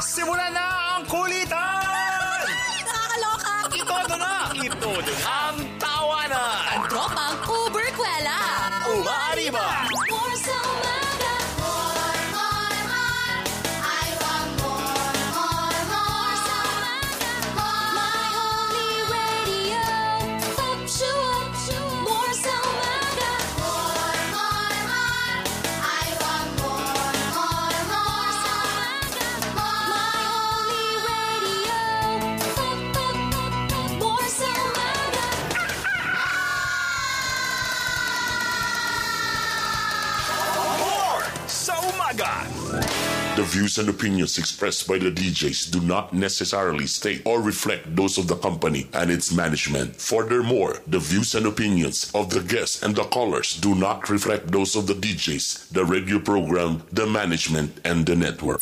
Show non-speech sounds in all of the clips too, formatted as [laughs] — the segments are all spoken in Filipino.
Simulan na ang kulitan! Views and opinions expressed by the DJs do not necessarily state or reflect those of the company and its management. Furthermore, the views and opinions of the guests and the callers do not reflect those of the DJs, the radio program, the management, and the network.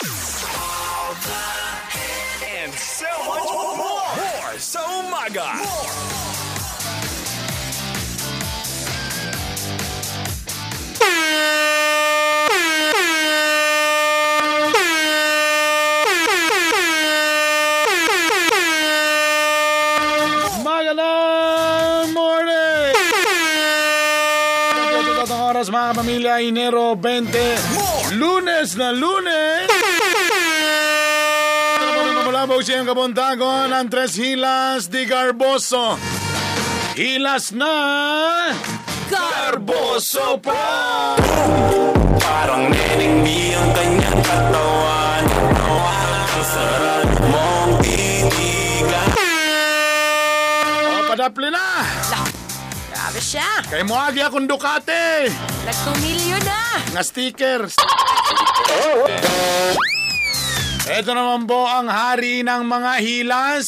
Pamilya, Enero 20, lunes na lunes! Malabog siyang kabuntagon ang Tres Hilas di Garboso. Hilas na Garboso po! Parang neneng di ang kanyang katawan Ang sarap mong titigan O, padapli na! Grabe siya! Kay mo agi akong Ducati! Nagtumilyo na! nga stickers. Ito naman po ang hari ng mga hilas.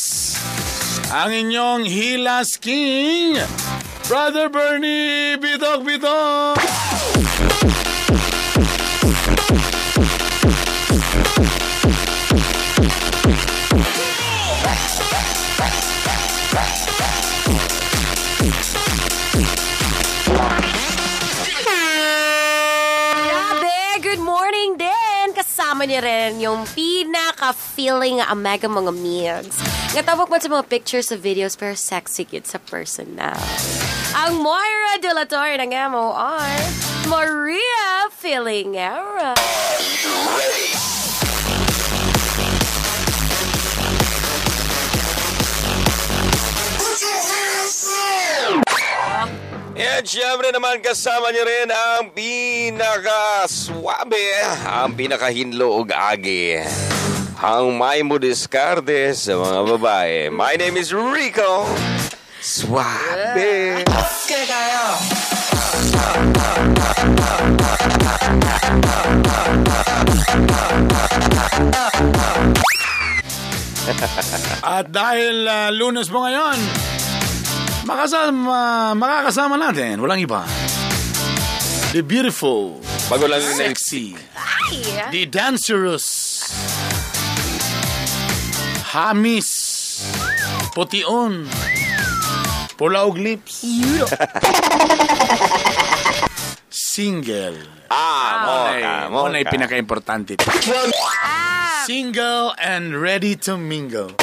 Ang inyong Hilas King, Brother Bernie Bitok Bitok. Pinaka-feeling ang mega mga meals. Natawag mo sa mga pictures sa videos pero sexy kid sa personal. Ang Moira De La Torre ng MOR, Maria Filingera. Yan, syempre naman kasama niyo rin ang pinaka-swabe, ang pinaka-hinloog agi. Ang may mo diskarte sa mga babae. My name is Rico. Swabe. [laughs] At dahil ah, lunes mo ngayon, makasama, makakasama natin, walang iba. The beautiful, Bago lang sexy, Ay! the dangerous, hamis, pution, pula og lips, single. Ah, mo Ay, ka, mo mo na yung pinaka-importante. Single and ready to mingle.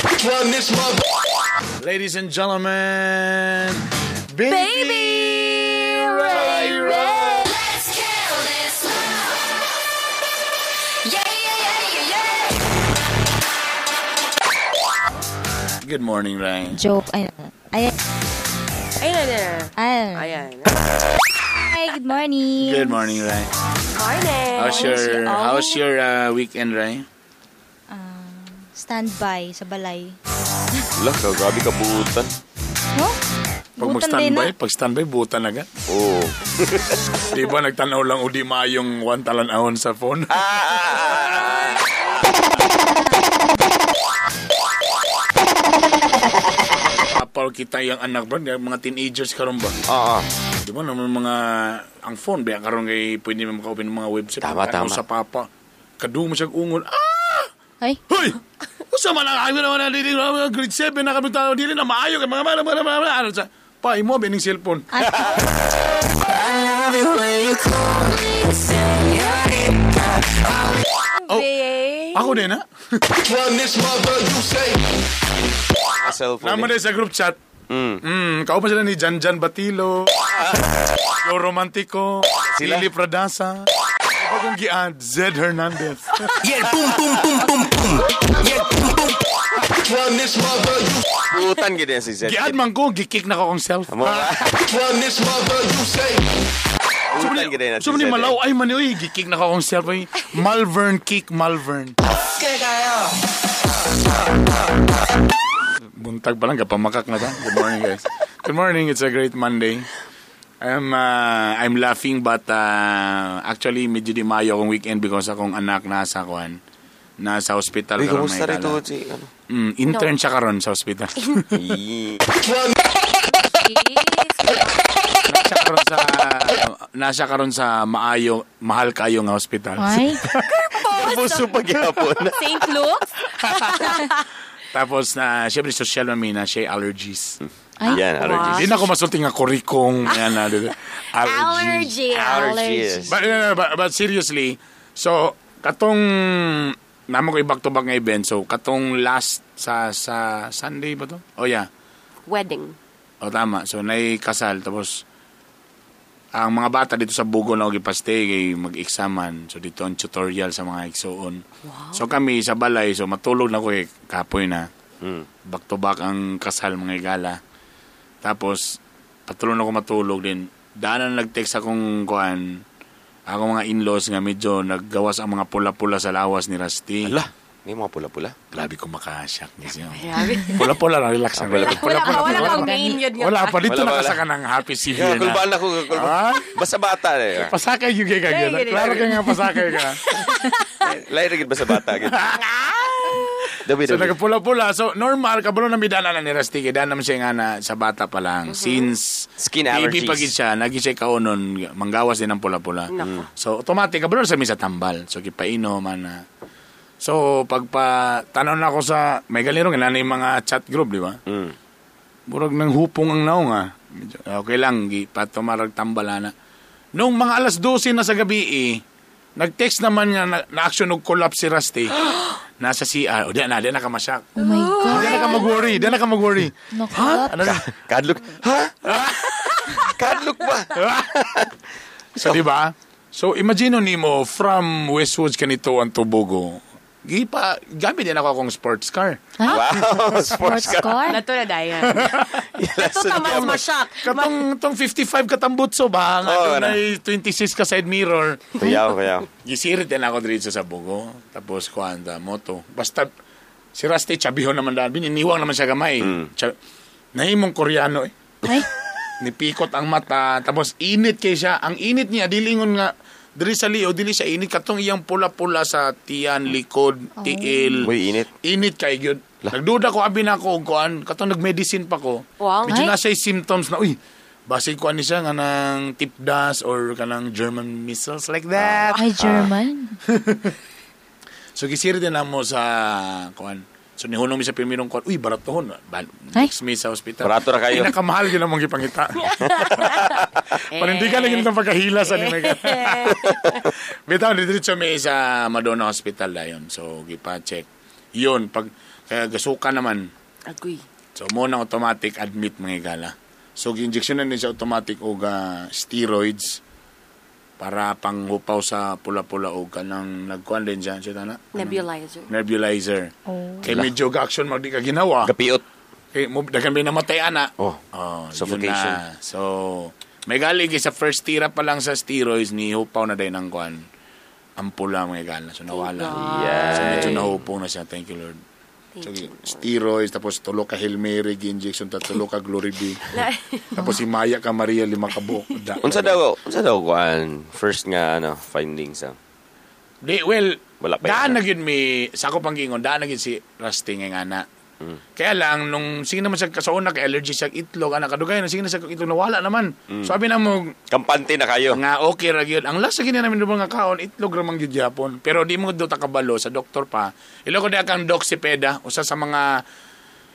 Ladies and gentlemen, baby, Baby Ray Ray. Let's Good morning, Ray. joke. Ay, ay, Ayun na. ay. Ayan. Hi, good morning. Good morning, Ray. Morning. How's your Oh. How's your uh, weekend, Ray? Standby sa balay. Lah, grabe ka buutan. No? Pag Butan mag-standby, pag standby, butan agad. Oo. [laughs] Di ba nagtanaw lang o di maayong one talan ahon sa phone? Ah, [laughs] Apal kita yung anak bro, mga teenagers karon ba? ah, ah. Di ba naman mga ang phone ba karon kay pwede mo maka-open ng mga website. Tama, Ano tama. sa papa. Kadu mo siya ungol. Ah! Ay, Hoy! Usa man ang ayaw naman na dili na grade 7 na kami tao dili na maayo kay mga mga mga mga mga ano sa pa imo bining cellphone. ay, [laughs] Oh. Babe. Ako din, ha? Run this mother, you say. Sa cellphone. Naman eh. sa group chat. Mm. Mm, kaupa sila ni Jan Jan Batilo. [laughs] Yo Romantico. Sila? Lily Pradasa. Kapag kong giad, Zed Hernandez. [laughs] Yeah, boom, boom, boom, boom, boom. Yeah, boom, boom. Run this mother, you Putan gid si Zed. giad man ko, gikick na ko kong self. Run this mother, you say. Putan gid yan si So, ni Zed. eh. malaw ay man uy, gikick na ko kong self. Ay. Malvern kick, Malvern. [laughs] Buntag pa lang, kapamakak na ta. Good morning, guys. Good morning, it's a great Monday. I'm uh, I'm laughing but uh, actually medyo di mayo akong weekend because akong anak nasa kuan nasa hospital Uy, karon may rito si ano? Mm, intern siya karon sa hospital. [laughs] Nasa karon sa nasa karon sa maayo mahal kayo nga hospital. Ay, Puso pagyapon. St. Luke's? [laughs] Tapos na syempre social mami na siya allergies. ay. Yan, allergies. Hindi na ako masulti nga kurikong yan [laughs] na Allergy. Allergies. But, uh, but, but seriously, so katong namo ko back to back nga event. So katong last sa sa Sunday ba to? Oh yeah. Wedding. O tama. So nay kasal tapos ang mga bata dito sa Bugo na og ipaste kay mag-examan. So dito ang tutorial sa mga igsoon. So kami sa balay so matulog na ko eh kapoy na. Mm. Back to back ang kasal mga igala. Tapos patulog na ako matulog din. Daanan nag-text akong kuan ako mga in-laws nga medyo naggawas ang mga pula-pula sa lawas ni Rusty. Ala, may mga pula-pula. Grabe ko makasyak. Niya. [laughs] Pula-pula lang, relax lang. Wala- Wala pa, wala pang main yun. Wala pa, dito Wala, na wala. kasa ka ng happy severe na. kulbaan ako. kulbaan. Basta bata eh. Pasakay yung kagyan. ganun. Klaro ka nga pasakay ka. [laughs] Lain rin basta bata. gid. [laughs] Dabi, So nagpula-pula. So normal, kabalo na midana na ni Rusty. Kaya naman siya nga na sa bata pa lang. Since Skin baby allergies. pa gid siya, nagi siya kaunon, manggawas din ang pula-pula. So automatic, kabalo na sa mi sa tambal. So kipaino man na. So pagpa tanaw na ako sa may galero nga na yung mga chat group, di ba? Mm. Murag nang hupong ang naong nga. Medyo, Okay lang, gi, patumarag tambala na. Nung mga alas 12 na sa gabi eh, nag-text naman niya na, na action og collapse si Rusty. [gasps] Nasa CR. O, di na, di na ka masyak. Oh my God. Di na ka mag-worry, di na ka mag-worry. Naku. Ha? Ano na? Kadlok. Ha? [laughs] Kadlok ba? [laughs] So, di ba? So, imagine ni mo, from Westwoods kanito ang Tubugo, gi pa, gamit din ako akong sports car. Ha? Wow, [laughs] sports car. car? Nato na dayan. [laughs] Ito ka mas masyak. Katong tong 55 katambutso ba? Nga ano? ay 26 ka side mirror. Kuyaw, kuyaw. [laughs] Gisirit din ako dito sa Bugo. Tapos kuanda, moto. Basta, si Rusty, chabiho naman daan. Bininiwang naman siya gamay. Mm. Cha- Nahimong koreano eh. Ay, Nipikot ang mata. Tapos init kay siya. Ang init niya, dilingon nga, diri sa liyo, dili siya init. Katong iyang pula-pula sa tiyan, likod, tiil. Uy, init. Init kay gyud. Nagduda ko abi na ko kuan, katong nag-medicine pa ko. Wow. Medyo Ay. na siya symptoms na uy. Basig kuan ni siya nga ng tip dust or kanang German missiles like that. ay German. [laughs] So gisiri din na mo sa kuan. So nihunong mi sa pirmirong kuan. Uy, baratohon. Ba- Ay. Next mi sa ospital. Barato na kayo. Pinakamahal gyud ang mong gipangita. Panindigan lang yun ang [laughs] [laughs] pagkahila sa ni Mega. [laughs] Bitaw, diretso may sa Madonna Hospital dayon. So gipa-check. Yun, pag kaya gasuka naman. Agoy. So mo na automatic admit mga gala. So gi-injection na ni sa automatic og ah, steroids para panghupaw sa pula-pula og kanang nagkuan din dyan siya na Nebulizer. nebulizer. Oh. Kay medyo ga-action mag di ka ginawa. Gapiot. Kay mo daghan may namatay ana. Oh, Oh, suffocation. So, may gali kay sa first tira pa lang sa steroids ni hupaw na din ang kuan. Ampula mga gala. So nawala. Yay. So medyo nahupong na siya. Thank you Lord. So, steroids, tapos tulo ka Hail Mary, injection, tapos tulo ka Glory Be. [laughs] tapos si Maya ka Maria, lima ka buhok. [laughs] Da- Unsa daw, unsa daw kuan first nga ano findings ah. Di, well, Wala pa daan na yun mi, sa ako pang gingon, daan na yun si Rusty nga nga na. Mm. Kaya lang, nung sige naman siya kasauna ka allergy sa itlog, anak kadugay na sige na sa itlog, nawala naman. Mm. Sabi na mo, Kampante na kayo. nga okay ra gyud. Ang last sa gina namin mga kaon, itlog ra man gyud yapon. Pero di mo do takabalo sa doktor pa. Ilo ko di akang doxipeda, usa sa mga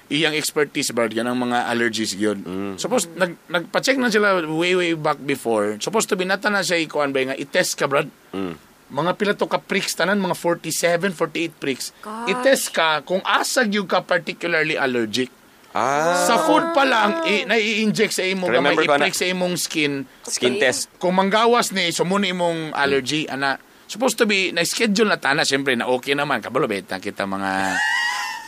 iyang expertise ba yan ang mga allergies gyud. Suppose nag nagpa-check na sila way way back before. Supposed to be nata na siya ikuan ba nga i-test ka brad. Mm. Mga pila to ka pricks tanan mga 47 48 pricks Gosh. i-test ka kung asag yung ka particularly allergic Ah, sa food pa lang i, nai-inject sa imo gamay Remember ko, ana. i-prick sa imong skin skin Okay. test. kung manggawas ni sumuni imong allergy ana supposed to be na schedule na tana syempre na okay naman kabalo bet na kita mga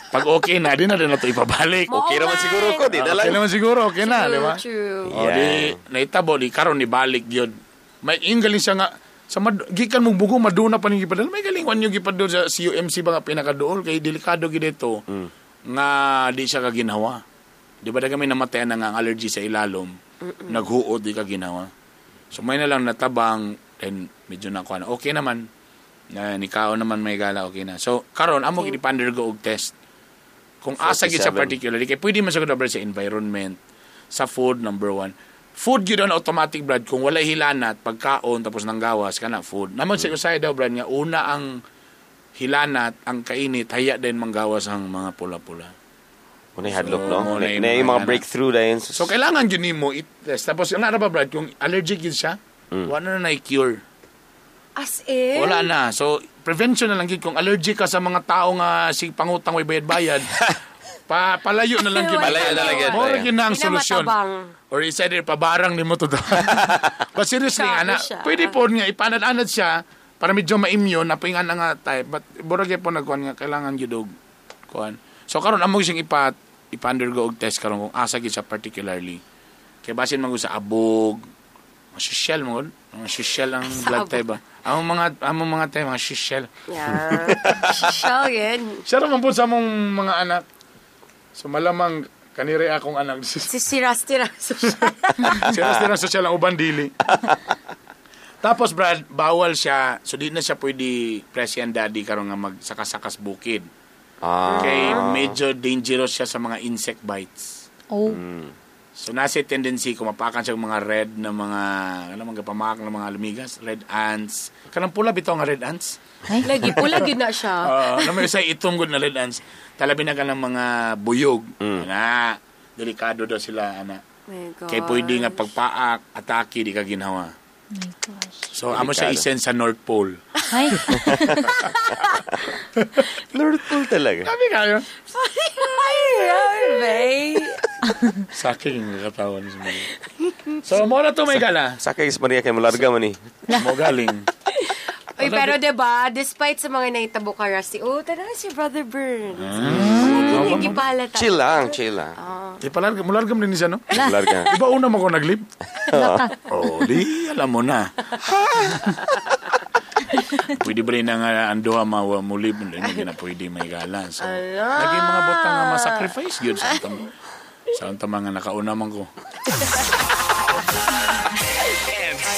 pag okay na di na din na to ipabalik Mo- Okay naman siguro ko, di na okay lang. naman siguro okay na di ba True. O di naitabo di karon ni balik gyud may yung galing siya nga sa mad, gikan mong bugo maduna pa ning gipadal may galing wan yung gipadol sa CUMC ba nga pinakaduol kay delikado gid ito nga di siya kaginawa di ba da kami namatayan na nga ang allergy sa ilalom naghuod di ka ginawa so may na lang natabang then medyo na kuha na. Okay naman. Na nikao naman may gala okay na. So karon amo gid undergo og test. Kung asa gid sa 47. particularly kay pwede man sa sa environment sa food number one food gyud on automatic brad. Kung wala hilanat pagkaon tapos nang gawas kana food. Naman sa usay daw brad nga una ang hilanat ang kainit haya din manggawas ang mga pula-pula. Muna yung hadlok, So, no? muna Na, yung na yung mga mga breakthrough dahil. so kailangan yun nimo i-test tapos ano ba brad kung allergic yun siya wala na na cure. As in? wala na. So prevention na lang yun. Kung allergic ka sa mga tao nga si pangutang way bayad-bayad [laughs] pa palayo na lang [laughs] yun Palayo na lang yun. Mo yun na ang na solusyon. Or isa din, pabarang ni mo to. [laughs] But seriously, ana, siya. pwede po nga, ipanad-anad siya para medyo ma-immune, napaingan na nga tayo. But, burag po nagkuhan nga, kailangan yun og kuhan. So, karon amo siyang ipa, ipa-undergo og test karon kung asa gyud siya particularly. Kaya basin man sa abog, mga social mo, mga social ang blood type ba. Ang mga, ang mga tayo, mga social. Yeah. [laughs] Shell yun. Siya naman po sa mong mga anak. So, malamang, kanire akong anak. Si si Rusty [laughs] Russell. Siya na social ang uban dili. Tapos Brad, bawal siya. So di na siya pwede press yan daddy karon nga magsakasakas bukid. Ah. Kay medyo dangerous siya sa mga insect bites. Oh. So nasa tendency kung mapakan siya mga red na mga ano mga pamak ng mga lumigas, red ants. Kanang pula bitaw nga red ants. Ay. Lagi, pula gid na siya. Uh, na may isa itong good na red ants. Talabi na ka ng mga buyog. Na, delikado daw sila ana. Kay pwede nga pagpaak, atake di ka ginawa. My gosh. So, amo siya isen sa North Pole. Ay. [laughs] Lord Pool talaga. Kami kayo. Ay, ay, bay. Sa akin yung katawan sa mga. So, mo na to may gala. Sakay is Maria kay malarga man eh. Mo galing. [laughs] Uy, pero 'di ba, despite sa mga naitabo ka Rusty, oh, tara si Brother Burns. Ano yung gipalata? Chill lang, chill lang. Di pala, mulargam din niya, no? Malarga. [laughs] Di ba una mo ko naglib? [laughs] oh, di, alam mo na. [laughs] pwede ba rin na nga anduha mawa mulib, hindi na pwede may gala. So, naging mga botang nga masacrifice yun sa antong, sa antong mga nakauna man ko.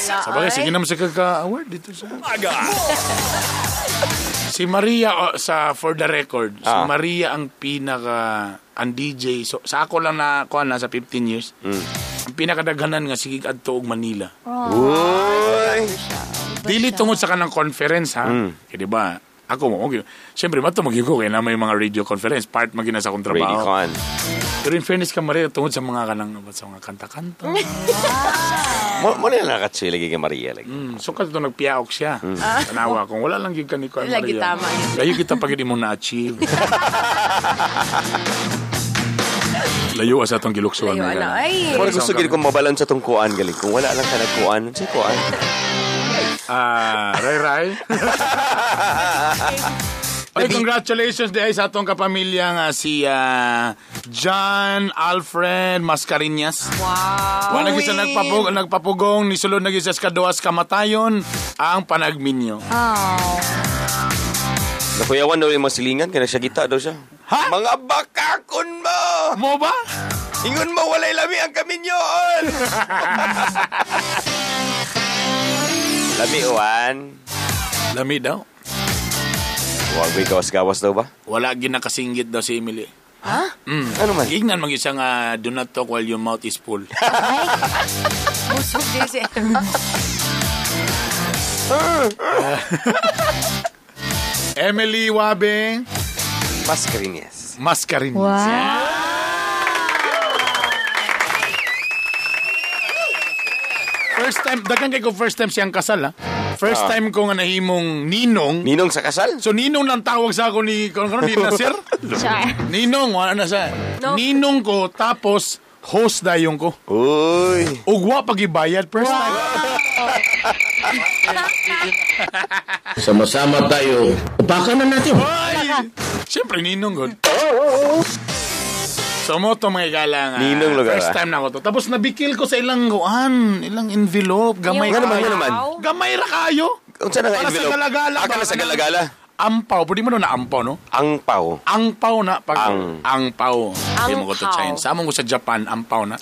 Sa bagay, sige naman sa kaka-award dito sa... Si Maria, oh, sa for the record, si Ah. Maria ang pinaka, ang DJ, so, sa ako lang na, kuha na, sa 15 years, ang pinakadaghanan nga, sige, adto og Manila. Uy! Dili tungod sa kanang conference, ha? Eh, di ba? Ako mo, okay. Siyempre, mato magiging ko, kaya na may mga radio conference, part magina sa akong Ready trabaho. con. Pero in fairness ka, Maria, tungod sa mga kanang, sa mga kanta-kanta. [laughs] Mo mo na nakachill lagi kay Maria lagi. Mm, so kato nagpiaok siya. Tanawa kung wala lang gyud ang Lagi Maria. tama yun. Layo kita pagid mo na-achieve. [laughs] Layo sa atong giluksuan. Layo, na ano, yan. ay. Mo gusto gid kong mabalance sa tong kuan galing. Kung wala lang ka nagkuan, sa kuan. Ah, Ray Ray. [laughs] Ay, congratulations dahil sa atong kapamilya nga si ah, John Alfred Mascarinas. Wow. Wala gisa nagpapug nagpapugong ni sulod na gisa sa kaduwas kamatayon ang panagminyo. Oh. Nakuyawan daw yung masilingan kaya siya gita daw siya. Ha? Mga bakakon mo! Mo ba? Ingon mo walay lami ang kaminyoon. [laughs] lami uwan. Lami daw. Huwag may gawas-gawas daw ba? Wala ginakasinggit daw si Emily. Ano man? Gignan mag isa nga do not talk while your mouth is full. Busog din si Emily [laughs] Wabe Mascarinas. Mascarin. Wow. First time, dagan kay ko first time siyang kasal ha. First Ah. time ko nga nahimong ninong. Ninong sa kasal? So ninong lang tawag sa ako ni kung ano di na sir. Char. ninong wala na sa. No. Ninong ko tapos host dayong ko. Uy. Ugwa pag ibayad first time. [laughs] Sama-sama tayo. Upakan na natin. Ay! Siyempre, ninong ko. So mo to mga igalang. ah, Ninong lugar, First ah. time na ako to. Tapos nabikil ko sa ilang guan, ilang envelope, gamay Yung naman, nga kayo. naman. Gamay ra kayo. Unsa na nga Para sa envelope? galagala. Aka na sa galagala. Ampaw. Pwede mo na ampaw, no? Ang pao. Angpaw na. Pag, Ang. Angpaw. Hindi mo ko to Angpaw. China. Sa among ko sa Japan, ampaw na.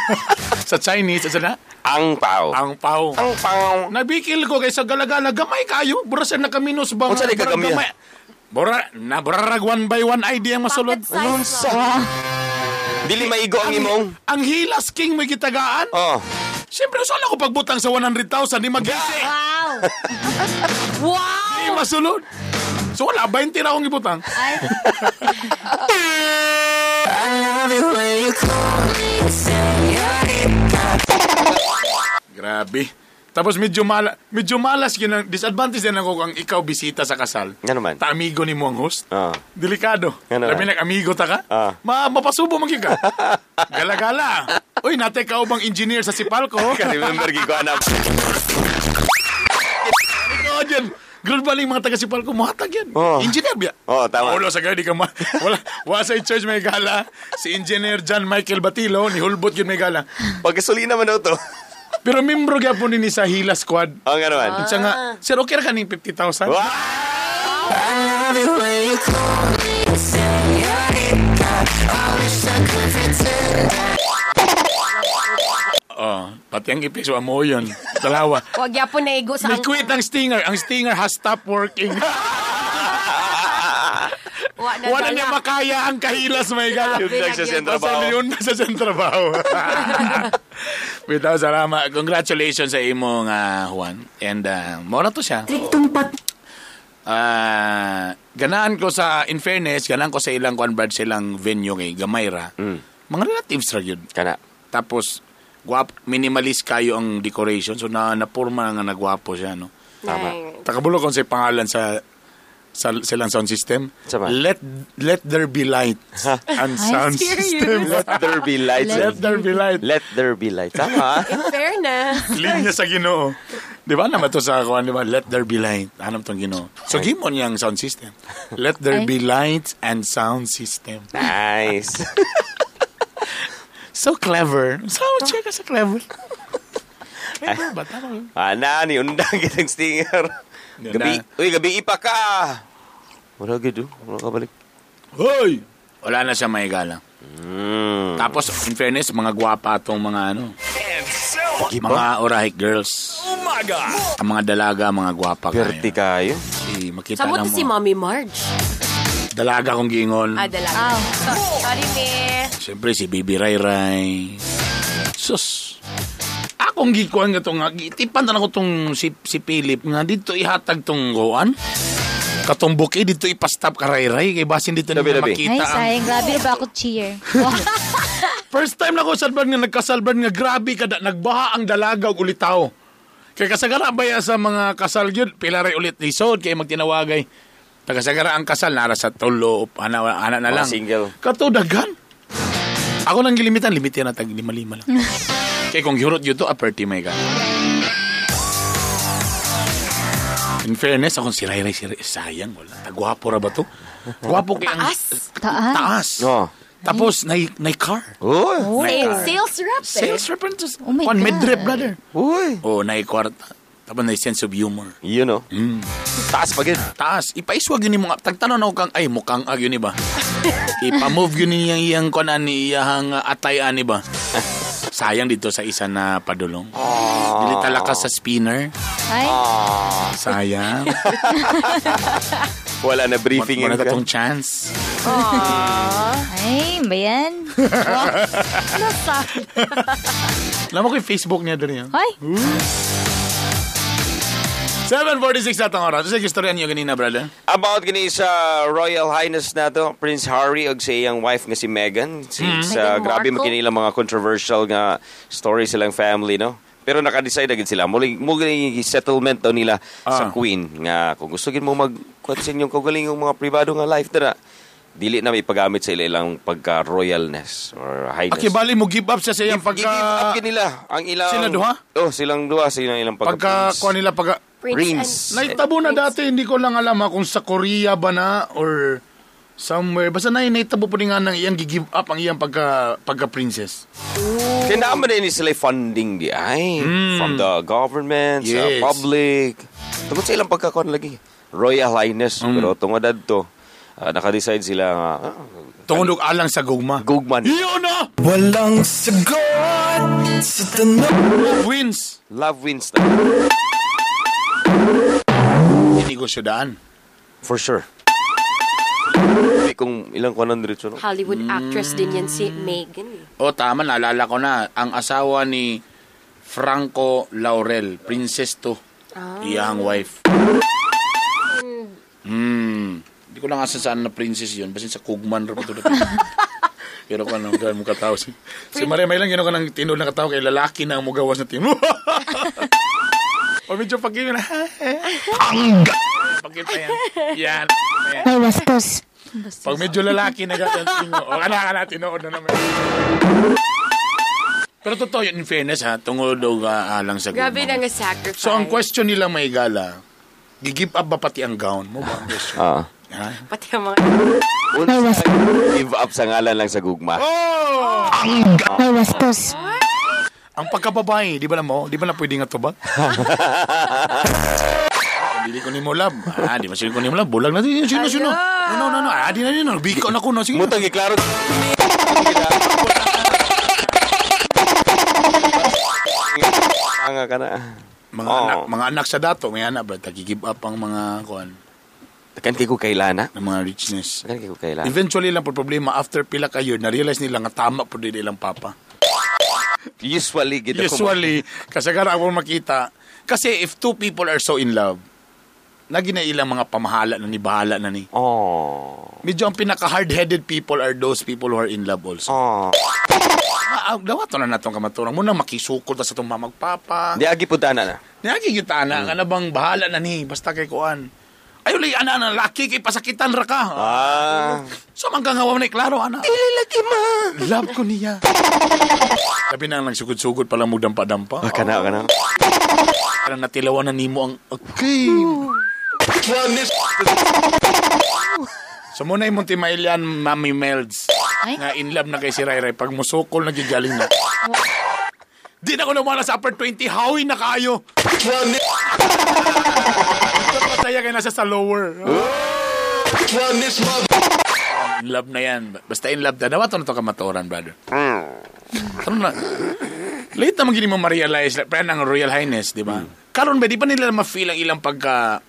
[laughs] sa Chinese, sa na? Ang pao. Angpaw. Ang pao. Nabikil ko kay sa galagala, gamay kayo. Bura sa nakaminos ba? Unsa di ka gamay? Gamay. Bura, na burarag one by one ID ang masulod. Pocket size lang. Dili maigo ang imong. Ang hilas king may gitagaan. Oh. Siyempre, saan ako pagbutang sa 100,000, di magisi. Wow! [laughs] wow! Di masulod. So wala, 20 na akong ibutang. Ay, [laughs] Grabe. Tapos medyo mala, medyo malas yun ang disadvantage din ako kung ikaw bisita sa kasal. Nga naman. Ta amigo ni mo ang host. Ah. Delikado. Naman. Labi nag-amigo ta ka. Ah. Ma mapasubo man ka. [laughs] Gala-gala. Uy, nate ka bang engineer sa Sipalco? [laughs] Ka-remember gi ko anak. Ikaw dyan. Girl ba mga taga Sipalco muhatag yan. Oh. Engineer biya. Oh, tama. Ulo sa gadi ka ma. [laughs] Wala wala sa church may gala. Si engineer John Michael Batilo ni hulbot yun may gala. Pagkasulina man daw to. Pero membro gyapon ni sa Hila Squad. Oh, nga naman. Siya nga, sir, okay ra kaning 50,000? Wow! Oh, pati ang ipis wa mo yun. Dalawa. Huwag yapon na igo sa May quit ang stinger. Ang stinger has stopped working. [laughs] Wala dala. niya makaya ang kahilas may gala. Yung nagsa Binagyan. sentro Basta yun na sa sentrabaho. [laughs] Bitaw, salamat. Congratulations sa imong uh, Juan. And uh, mora to siya. Ah, ganaan ko sa, in fairness, ganaan ko sa ilang kwan brad silang venue kay Gamayra. Mga relatives ra yun. Kana. Tapos, guwap, minimalist kayo ang decoration. So, na, napurma nga nagwapo siya, no? Nay. Takabulo kung sa pangalan sa sa silang sound system. Sama. Let let there be light and sound system. Let there be light. let there be light. Let there be light. Tama. In fairness. Linya sa Ginoo. Di ba naman to sa kuan, di ba? Let there be light. Anong tong Ginoo? So gimon yang sound system. Let there Ay. be light and sound system. nice. So clever. So check sa clever. Clever ba? Tama. Ana ni undang kitang stinger. Gabi, uy, gabi ipa ka. Wala gid, oh. wala ka balik. Hoy! Wala na siya may gala. Mm. Tapos, in fairness, mga gwapa atong mga ano, mga orahik girls. Ang mga dalaga, mga gwapa Perti kayo. kayo. Si, makita Samo lang to mo. si Mommy Marge. Dalaga kong giingon. Ah, dalaga. So- sorry, me. Siyempre, si Bibi Ray Ray. Sus. Akong gikuan nga to nga. Tipan na ako tong si, si Philip nga dito ihatag tong goan. Katong buki dito ipastap ka Ray Ray. Kay basin dito na makita ay, ang sayang. Grabe na ba ako cheer? [laughs] First time na ko salban nga nagkasalban nga grabe kada nagbaha ang dalaga og ulitaw. Kay kasagara ba ya sa mga kasal gyud pila ray ulit lisod kay magtinawagay. Tagasagara ang kasal nara sa tulo ana ana na Mga lang. single. Kato dagan. Ako nang gilimitan limitan na tag lima-lima lang. [laughs] kay kung yurot gyud to aperti may ka. In fairness, akong si Ray Ray, si Ray, sayang, wala. Tagwapo ra ba to? Gwapo kay ang... Taas. Taas. Taas. No. Tapos, nay, nay car. Uy. Sales, sales rep eh. Sales references. Oh my One God. mid-drip, brother. Uy. Oh, naikwarta. Tapos na sense of humor. You know. Mm. Taas pa gid. Taas, ipaiswag yun yung mga, tagtanong ako kang, ay, mukhang ag yun iba. [laughs] Ipamove yun yung iyang kunan ni iyang uh, atayan iba. [laughs] Sayang dito sa isa na padulong. Dili talakas sa spinner. Ay, Sayang. [laughs] Wala na briefing Wala ka. tatong chance. ay, ba yan? [laughs] Alam mo ko yung Facebook niya doon yan. Ay, 7.46 na itong oras. Ito sa istorya niyo ganina, brother. About gini sa Royal Highness na to, Prince Harry ug sa iyang wife nga si Meghan. Si, sa Meghan grabe makinilang mga controversial nga story silang family, no? Pero naka-decide na gid sila. Muli muli settlement daw nila sa Ah. Queen nga kung gusto gid mo mag kuwat sa inyong kaugalingong mga pribado nga life dira. Dili na may paggamit sa ilang pagka royalness or highness. Okay, bali mo give up siya sa iyang Gi-give up pagka... gid nila ang ilang Sila duha? Oh, silang duha silang ilang pagka, Pagka, kuha nila pagka... Prince, Prince. and... Naitabo na Prince. dati, hindi ko lang alam ha, kung sa Korea ba na or somewhere. Basta na naitabo po nga nang iyang gi-give up ang iyang pagka, pagka-princess. Kaya naman din sila funding di ay from the government. Yes. sa public. Tungkol sa ilang pagkakon lagi. Royal Highness. Hmm. Pero tungod adto, uh, naka-decide sila nga, ah, Tungod og alang sa gugma. gugman. Iyon na! Walang sagot sa tanong Wins! Love wins na. Hindi ko siya daan. For sure. Hindi kung ilang kuanan diretso, no? Hollywood actress din yan si Megan. eh. O tama, naalala ko na. Ang asawa ni Franco Laurel, princess to. Iyang wife. Hmm. Hindi ko lang asa saan na princess yun. Basin sa Kugman ro pa to. Pero kung ano, gano'n mong katawa. Si, si Maria may lang yun ka ng tinod na katawa kay lalaki na ang mugawas na tino. [laughs] o medyo pagkino na. Pagkita yan. Yan. Yan. Ay, bastos. Pag medyo lalaki na ganyan, tingo. O kana ka na, tinood na naman. Pero totoo yun, in fairness ha, tungod o uh, alang sa Grabe na nga sacrifice. So, ang question nila may gala, gigive up ba pati ang gown mo ba ang? Ah. Ha? Pati ang mga... Unsa give up sa ngalan lang sa gugma. Oh! Ay, bastos. Ang pagkababae, di ba na mo? Di ba na pwede nga to ba? [laughs] Dili ko ni mo lab. Ah, di ba sino ko ni mo lab? Bulag na din. Sino, sino? Ayun. No, no, no. Ah, di na din. Biko na ko. No. Sige. Mutang giklaro.Anga ka na. Mga Oh. anak, mga anak sa dato, may anak ba? Tagi-give up ang mga, kuan, Takan kay ko kailana. ng mga richness. Takan kay ko kailana. Eventually lang po problema, after pila kayo, na-realize nila nga tama po din ilang papa. Usually, gid ako Usually, kasagara ako makita. Kasi if two people are so in love, lagi na ilang mga pamahala na ni, bahala na ni. Oh. Medyo ang pinaka-hard-headed people are those people who are in love also. Oh. Ah, ah, dawa to na natong kamaturang. Muna makisukol ta sa itong mamagpapa. Di agi pud ana na. Niyagi kita na, ka na bang bahala na ni, basta kay kuan. Ayaw lay, ana, ana, laki kay pasakitan ra ka. Ah. So, man kang hawa na, klaro, ana. Lagi ma. Love ko niya. Sabi na lang, sugod-sugod pala mo dampa-dampa. Ah, kana kana. Parang natilawan na nimo ang, okay. Run this So muna yung Mailian, Mami Melds. Ay? Nga in love na kay si Ray Ray. Pag musukol, nagigaling na. Di na ko naman sa upper 20, hawi na kayo. Run this Masaya kayo nasa sa lower. Run this mother In love na yan. Basta in love na. Dawa to na to kamatoran, brother. Ano na? Late naman gini mo ma-realize. Pero ng Royal Highness, di ba? Karon ba, di pa nila ma-feel ang ilang pagka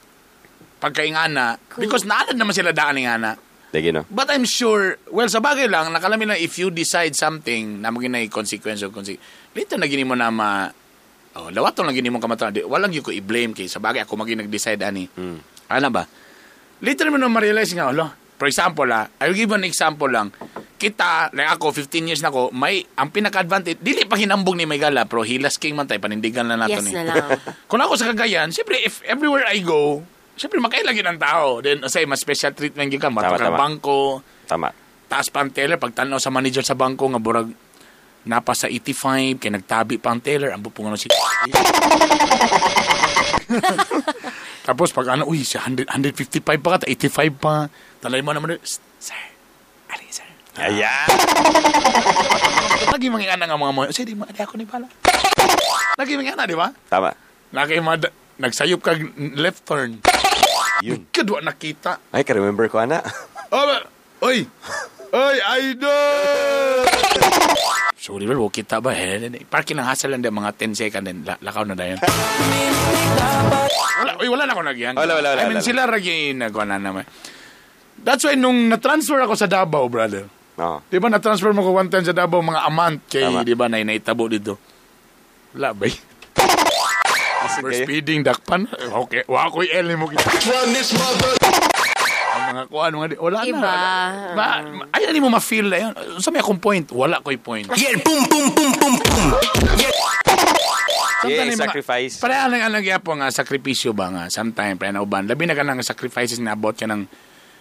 pagkaingana because naalad naman sila daan ng ingana. Lagi no. But I'm sure, well, sa bagay lang, nakalamin lang if you decide something na maging na consequence of consequence. Later na gini mo na ma... Oh, lawat to lang gini mo kamataran. Di- Walang yung ko i-blame kay sa bagay ako maging nag-decide ani. Ano ba? Later mo na ma-realize nga, alo, for example ah, I'll give an example lang. Kita, like ako, 15 years na ako, may, ang pinaka-advantage, dili pa hinambong ni Maygala, pero hilas king man tayo, panindigan na nato Yes ni. na lang. [laughs] Kung ako sa Cagayan, siyempre, if everywhere I go, siyempre, makailagin ng tao. Then, say, mas special treatment yung ka, tama. bangko, Tama. taas pa ang teller, pag tanaw sa manager sa bangko, nga burag, napa sa 85, kaya nagtabi pa ang teller, ang bupong ano si... [laughs] Tapos pag ano, uy, si 100, 155 pa ka, ta 85 pa. Talay mo naman, "Sst, sir, ali, sir. Ayan. [laughs] Lagi mga nga mga mo, sige, di mo, ako ni pala. Lagi mga nga, di ba? Tama. Lagi mga, nagsayop ka left turn. Yun. Kadwa nakita. Ay, ka-remember ko, ana. Oh, oy! Oy, idol! [laughs] Bro, kita ba? Eh, parking ng hassle lang din, mga 10 second din. La- lakaw na dayon. wala, uy, wala na ako nagyan. Wala, wala, wala, I mean, wala. sila ragi nagawa na naman. That's why nung na-transfer ako sa Davao, brother. Oh. Di ba na-transfer mo ko one time sa Davao, mga amant kay, Tama. di ba, na inaitabo dito. Wala ba? We're [laughs] speeding, dakpan. Okay, wa ko'y L mo kita Run this mother mga kuan mga wala Iba. na. Ma, ma, ay hindi mo ma-feel na yun. Sa may akong point, wala ko'y point. Yeah boom boom boom boom boom Yeah Yeah, Sometimes, mga- sacrifice. Pareha lang ang nagyapo nga, sakripisyo ba nga, sometimes, pareha na uban. Labi na ka ng sacrifices na abot ka ng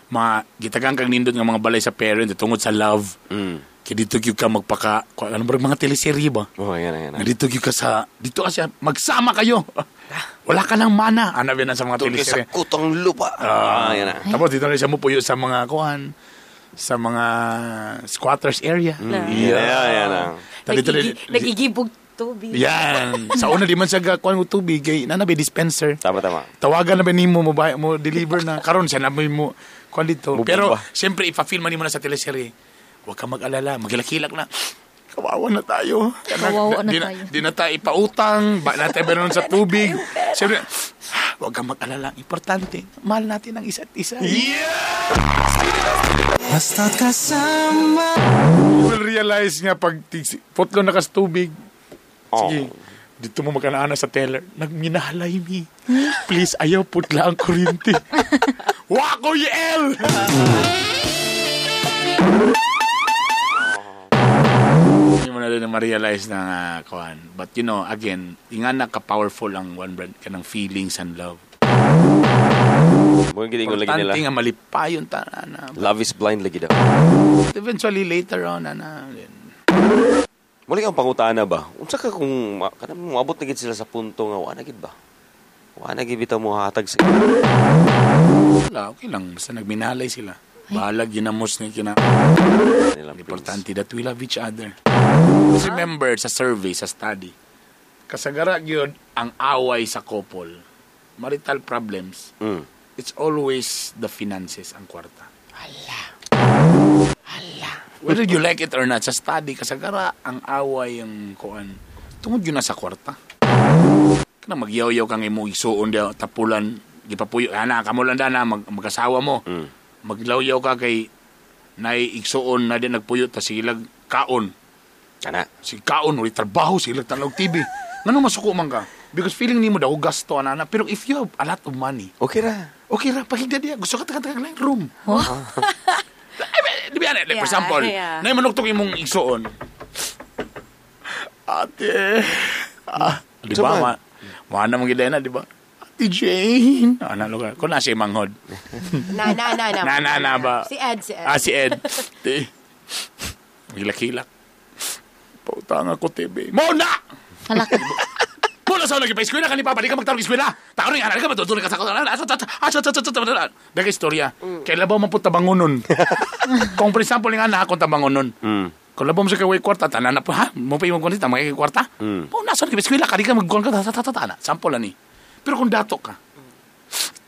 mga gitagang kang nindot ng mga balay sa parents tungod sa love. Mm. Kaya dito gyud ka magpaka, kung ano ba mga teleserye ba? Oh, yan, yan. Nga dito gyud ka sa, dito ka siya, magsama kayo. [laughs] Wala ka ng mana. Ano ba yan sa mga Tungkol sa teleserye? kutong lupa. Ah, Ah, yan na. Tapos dito na siya mupuyo sa mga kuhan, sa mga squatters area. Yan, yan, yan. na. Dito Nagigi- na- Nagigibog tubig. Yan. Sa una di man siya kuhan mo tubig, kay nanabi dispenser. Tama, tama. Tawagan na ba ni mo, mo, mo deliver na. Karon siya na mo mo kuhan dito. Pero, siyempre, ipa-film man mo na sa teleserye. Huwag ka mag-alala. Magilakilak na. Kawawa na tayo. Kawawa na di, tayo. Di na tayo ipautang. Ba natin meron sa tubig. Siyempre, huwag ka mag-alala. Importante, mahal natin ang isa't isa. Basta't kasama You will realize nga pag putlo na kas tubig, sige, dito mo magkanaana sa teller, nagminahalay mi. Please, ayaw putla ang kuryente. [laughs] Wako yel! [laughs] Mo na rin ma-realize na nga, kuhan. But you know, again, nga na ka-powerful ang one brand ka ng feelings and love. Mungkin ginigol lagi nila. Importante nga malipayon ta na. Love is blind lagi daw. Eventually, later on, ana, Muli kang pangutana ba? Unsa ka kung ma- kanang moabot na sila sa punto nga wa na gid ba? Wa na gid bitaw mo hatag sa wala, okay lang. Basta nagminalay sila. Bahala, ginamos ni kina. Importante that we love each other. Remember, sa survey, sa study, kasagara yun ang away sa couple. Marital problems, Mm. it's always the finances ang kwarta. Hala. Hala. Whether you like it or not, sa study, kasagara ang away ang kuan. Tungod yun na sa kwarta. Kana magyaw-yaw kang imo isuon dia tapulan gipapuyo ana kamo lang na mag, mag-asawa mo. Mm. Maglawyaw ka kay nay igsuon na din nagpuyo ta silag kaon. Kana. Si kaon ulit trabaho silag tanong TV. Ngano masuko man ka? Because feeling nimo daw gasto ana pero if you have a lot of money, Okay ra. okay ra pakigda diya gusto ka taga lang room. Ay, [laughs] Di ba, like, for Yeah, example, yeah. na manuktok imong igsuon. Ate, ah, di ba, ma, ma na mong gilena, di ba? Ate Jane. Ah, ano ka? Kung nasa manghod. Na, na, na, na. [laughs] Na, na, na ba? Si Ed, si Ed. Ah, si Ed. Te. Hilak-hilak. Pautang ako, TV. Mona! Hala ka. [laughs] Muna sa lagi pa eskwela ka ni Papa, di ka magtarong eskwela. Tako rin, anak ka, matutulog ka sa kota. Daga istorya. Kaya labaw man po tabangunon. Kung for example, nga na akong tabangunon. Mm. Kung labaw mo sa kaway kwarta, tanan na po, ha? Mo pa yung kwarta, mga kwarta. Mm. Mo, nasa lagi pa eskwela ka, di ka magkuhan ka, tatatana. Sample ani. Pero kung dato ka,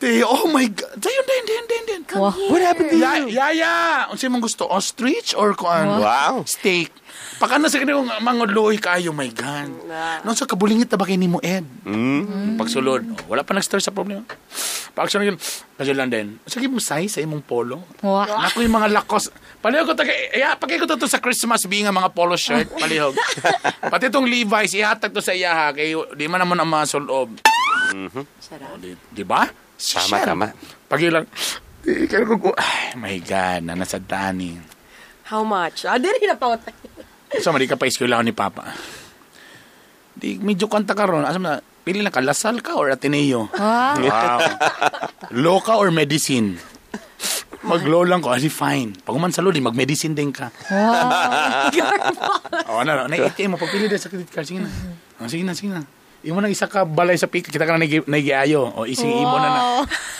Te, oh my God. Dayon, dayon, dayon, dayon, dayon. Wow. What happened to you? Ya, ya, Unsa mong gusto? Ostrich or kuan? Wow. Steak. Paka na sa kaniyong mangudloy kayo, my God. Nung sa kabulingit na ba kayo ni mo, Ed? Mm. Pagsulod, oh, wala pa nag-start sa problema. Pagsunod yun, kasi lang din. Sige mo size sa imong polo. Wow. Ako yung mga lakos. Palihog ko taga, iya, pagkay ko to, to sa Christmas being nga mga polo shirt, [laughs] palihog. Pati itong Levi's, ihatag to sa iyaha, kay di man naman ang mga sulob. Sarap. Di, di ba? Tama, Shit. tama. Pag ilang, di, kaya ko, ko- ay, my God, na nasa dani. How much? Ah, diri na pa. Sa mali ka pa ko ni Papa. Di, medyo kanta ka ron. Asam na, pili lang ka, Lasal ka or Ateneo? Wow. Wow. Law ka or medicine? Mag-law lang ko, asi fine. Pag uman sa law, di mag-medicine din ka. [laughs] O, ano, ano, na-ATM mo, pagpili din sa credit card, sige na. O, sige na, sige na. Imo na isa ka balay sa pika, kita ka na nagi- nagiayo. O, ising imo na na.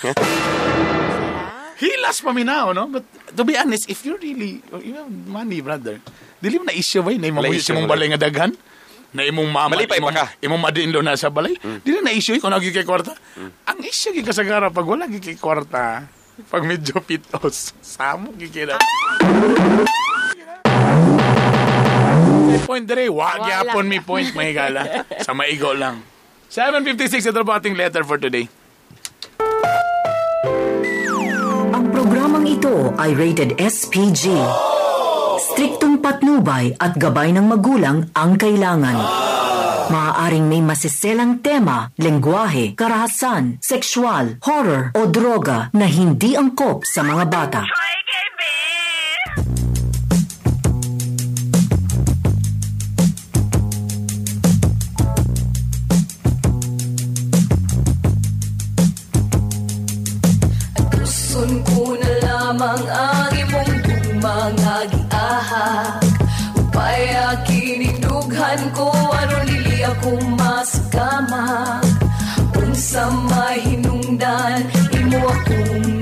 [laughs] Hilas pa minao, no? But to be honest, if you really, you have money, brother, dili mo na issue ba? Na buhis issue, imong wala. balay nga daghan? Na imong mama, Malipay pa imong, ka. imong mother-in-law na sa balay? Dili na issue kung nagiging kay kwarta. Ang issue kay kasagara, pag wala gigay kwarta, pag medyo pitos, samo gigay na. May point dire, wag yapon mi point, may gala. [laughs] Sa maigo lang. 7.56, ito po ating letter for today. Ang programang ito ay rated SPG. Striktong patnubay at gabay ng magulang ang kailangan. Maaaring may masiselang tema, lengguwahe, karahasan, sexual, horror o droga na hindi angkop sa mga bata. lamang ang imong gumang hagiahak Upay akinitughan ko aron dili ako masakamak Unsa may hinungdan imo akong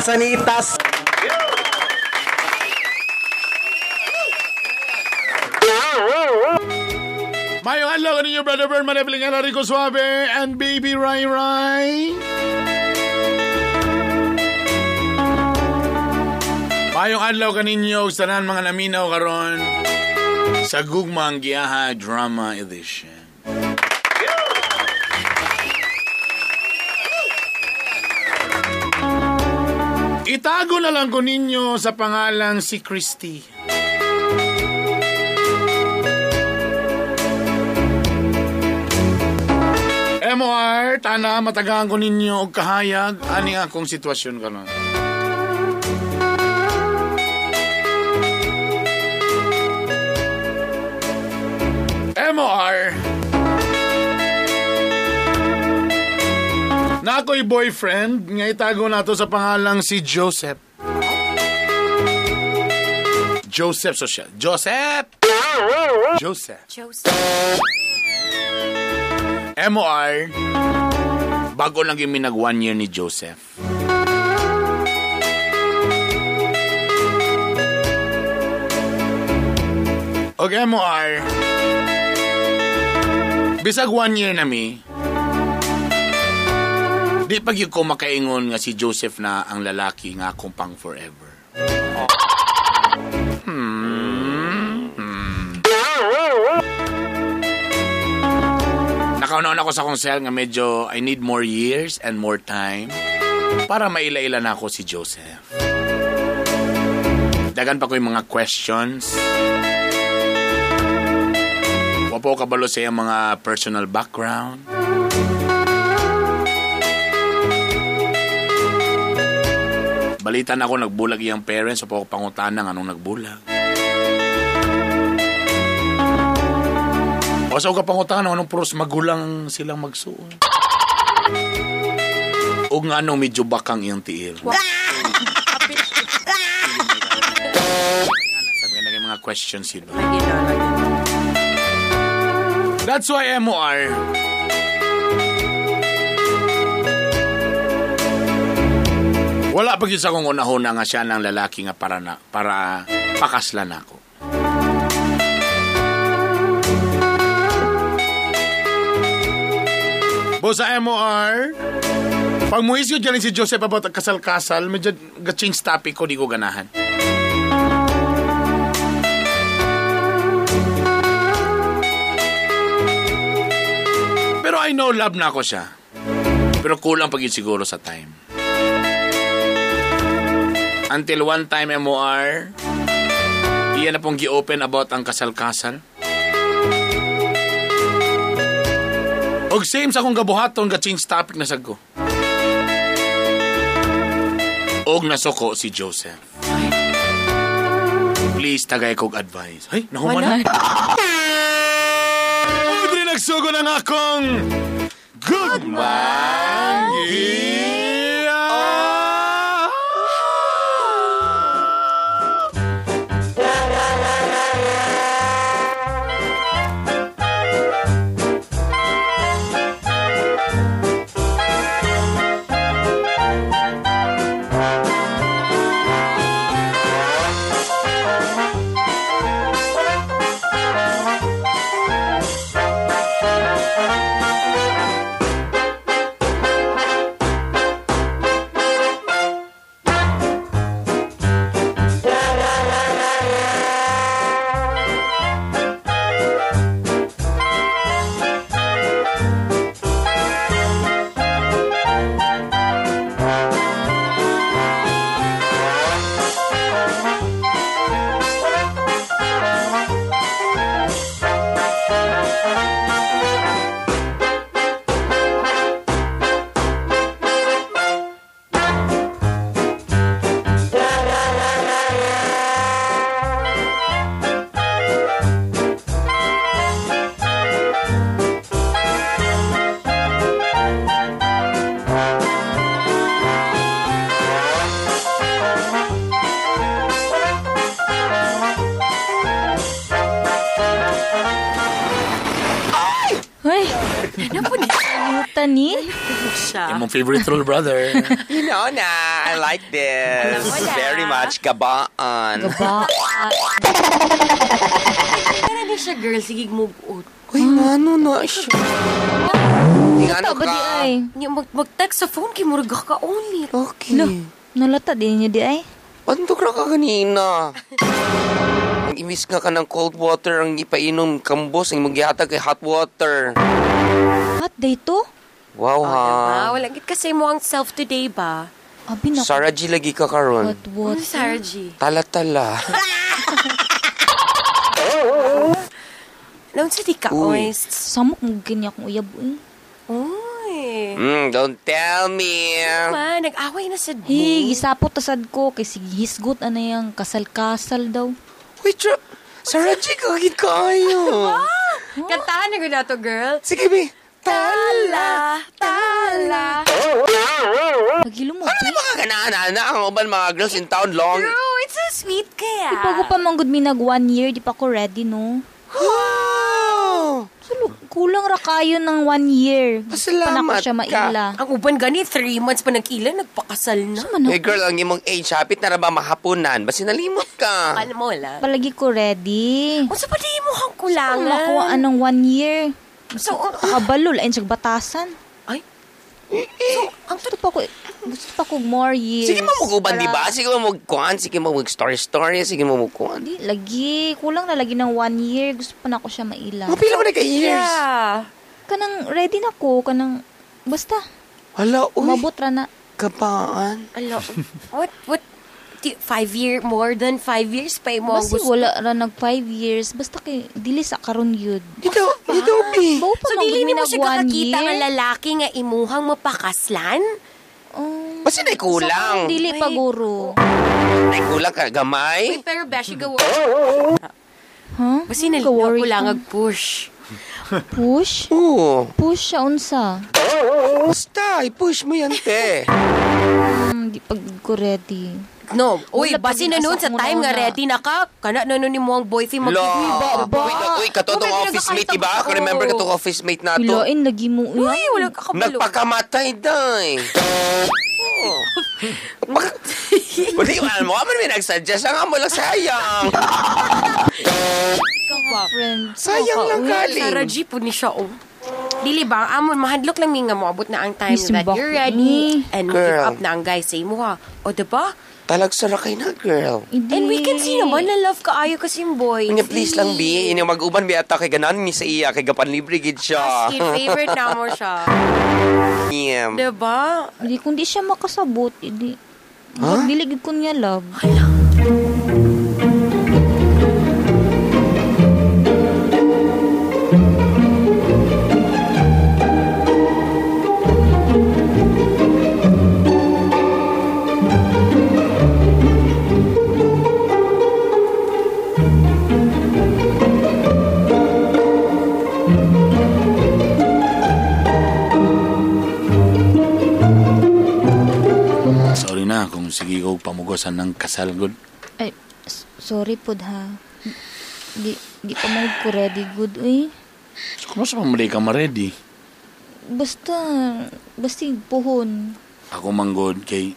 Mansanitas. Mayong adlaw ka ninyo, Brother Bern, Manebling Rico Suave, and Baby Rai Rai. Mayong adlaw ka ninyo, tanan mga naminaw karon sa Gugmang Giyaha Drama Edition. Itago na lang ko ninyo sa pangalang si Christy. MOR, tana matagaan ko ninyo og kahayag ani akong sitwasyon karon. MOR Na ako'y boyfriend, nga itago nato sa pangalang si Joseph. Joseph Social. Joseph! Joseph. Joseph. MOR, bago lang yung minag one year ni Joseph. Og MOR, bisag one year na mi, di pag yung ko makaingon nga si Joseph na ang lalaki nga akong pang forever. Hmm. Hmm. Nakaunaon ako sa kong cell nga medyo I need more years and more time para maila-ila na ako si Joseph. Dagan pa ko yung mga questions. Wapo kabalo sa iyang mga personal background. Balita na ako nagbulag iyang parents, wapo ko pangutanan anong nagbulag. O sa ka pangutanan anong puros magulang silang magsuon. O nga anong medyo bakang iyang tiil. Sabi nga mga questions yun. That's why MOR. Wala pa gyud sa akong unahuna nga siya ng lalaki nga para na para pakaslan ako. Bo sa MOR, pag muhis yun dyan si Joseph about kasal-kasal, medyo ga-change topic ko, di ko ganahan. Pero I know love na ako siya. Pero kulang pag siguro sa time. Until one time MOR, iyan na pong gi-open about ang kasal-kasal. Og same sa akong gabuhaton ga change topic na sag ko. Og nasuko si Joseph. Please tagay kog advice. Ay, nahuman na. Audrey nagsugo ng akong Good Morning! Ano po ni siya? Yung mong favorite role, brother. [laughs] You know na, I like this. Very much kabaan. Ba, Kaya [laughs] ni siya, girl. Sige, move out. Uy, ano na siya? Di ka. Mag mag-text sa phone kay murag ka only. Okay. Nalata din niya di ay. Antok na ka kanina. [laughs] Ang imis nga ka ng cold water ang ipainom kambos ang maghihatag kay hot water. What day to? Wow ha. Diba? Wala git kasi mo ang self today ba? Abi na Sarah G lagi ka karon. What what? Ano Sarah G? Tala-tala. Noon sa di ka, Uy. oys. Samok mo ganyan akong uyab eh. Uy. Mm, don't tell me. Ma, nag-away na sa Hey, gisapot tasad ko kay sige hisgot ano yung kasal-kasal daw. Wait, tra- Sarah G, kagit kayo. Kantahan na ko na to, girl. Sige, be. Tala, tala. Nagilo mo. Ano Di ba kaganaan na ang uban mga girls in town long? Bro, it's so sweet kaya. pa ko pa manggod mi nag one year, di pa ko ready no. Sulo, kulang ra kayo ng one year. Pasalamat Panako siya ka. maila. Ang uban gani, three months pa nag-ila, nagpakasal na. Ano? Hey girl, ang imong age, hapit na ra ba mahapunan? Basi nalimot ka. Alam mo, wala. Palagi ko ready. Kung sa pa di mo hang Ang kulangan. makuha anong one year. So, Kabalol, ayun sa batasan. Ay, Ang gusto pa ko, gusto pa ko more years. Sige mo muguban, di ba? Para- Sige mo magkuhan, sige mo mag-story-story, sige mo magkuhan. Di, lagi. Kulang na lagi ng one year. Gusto pa na ako siya maila. Mapila ko na ka years. yeah. Kanang ready na ko. Kanang, basta, Hala, uy. umabot ra na. Kapaan. Alo, what, what, five year, more than five years pa mo Basta gusto. wala ra nag five years. Basta kay, dili sa karon yun. Ito, ito, be. Bau pa So, dili ni mo siya kakakita nga lalaki nga imuhang mapakaslan? Um, Basi na kulang. dili pa guro. Ay, kulang ka, gamay. Uy, pero beshi gawa. Huh? Basi na Ka-worry ko lang ka. ag-push. Push? Oo. Push siya unsa. Basta, i-push mo yan, te. Hmm, di pag ko ready. No, uy, basi na noon sa time nga ready na ka, kana na nun ni mo ang boyfriend Lo. mag- Uy, uy, katotong Huwag ka office mate, diba? ako. Remember katong office mate na to. Hilain lagi mo Uy, wala ka kabalo. Nagpakamatay, day. [laughs] Bak- Wala yung mo, kami may nagsuggest. Ang amo lang sayang. Friend. Sayang lang galing. Sarah G po ni siya, oh. Dili ba, amon, mahadlok lang mi nga mo, abot na ang time Miss that you're ready and Girl. give up na ang guy sa imo ha. O, diba? Talag sarakay na, girl. And we can see naman na love ka ayo kasi yung boy. Kanya, please lang, bi. Ini mag-uban, bi, ata kay ganan ni sa iya. Kay gapan libre, gid siya. As [laughs] favorite na mo siya. Yeah. Diba? Hindi, kung di siya makasabot, hindi. Huh? Dili gid ko niya love. Lagi ko pamugosan ng kasal good. Ay, sorry po ha. Di, di pa mo ko ready good, uy. So, kumusta pa mali ka ma-ready? Basta, basta puhon. Ako manggod kay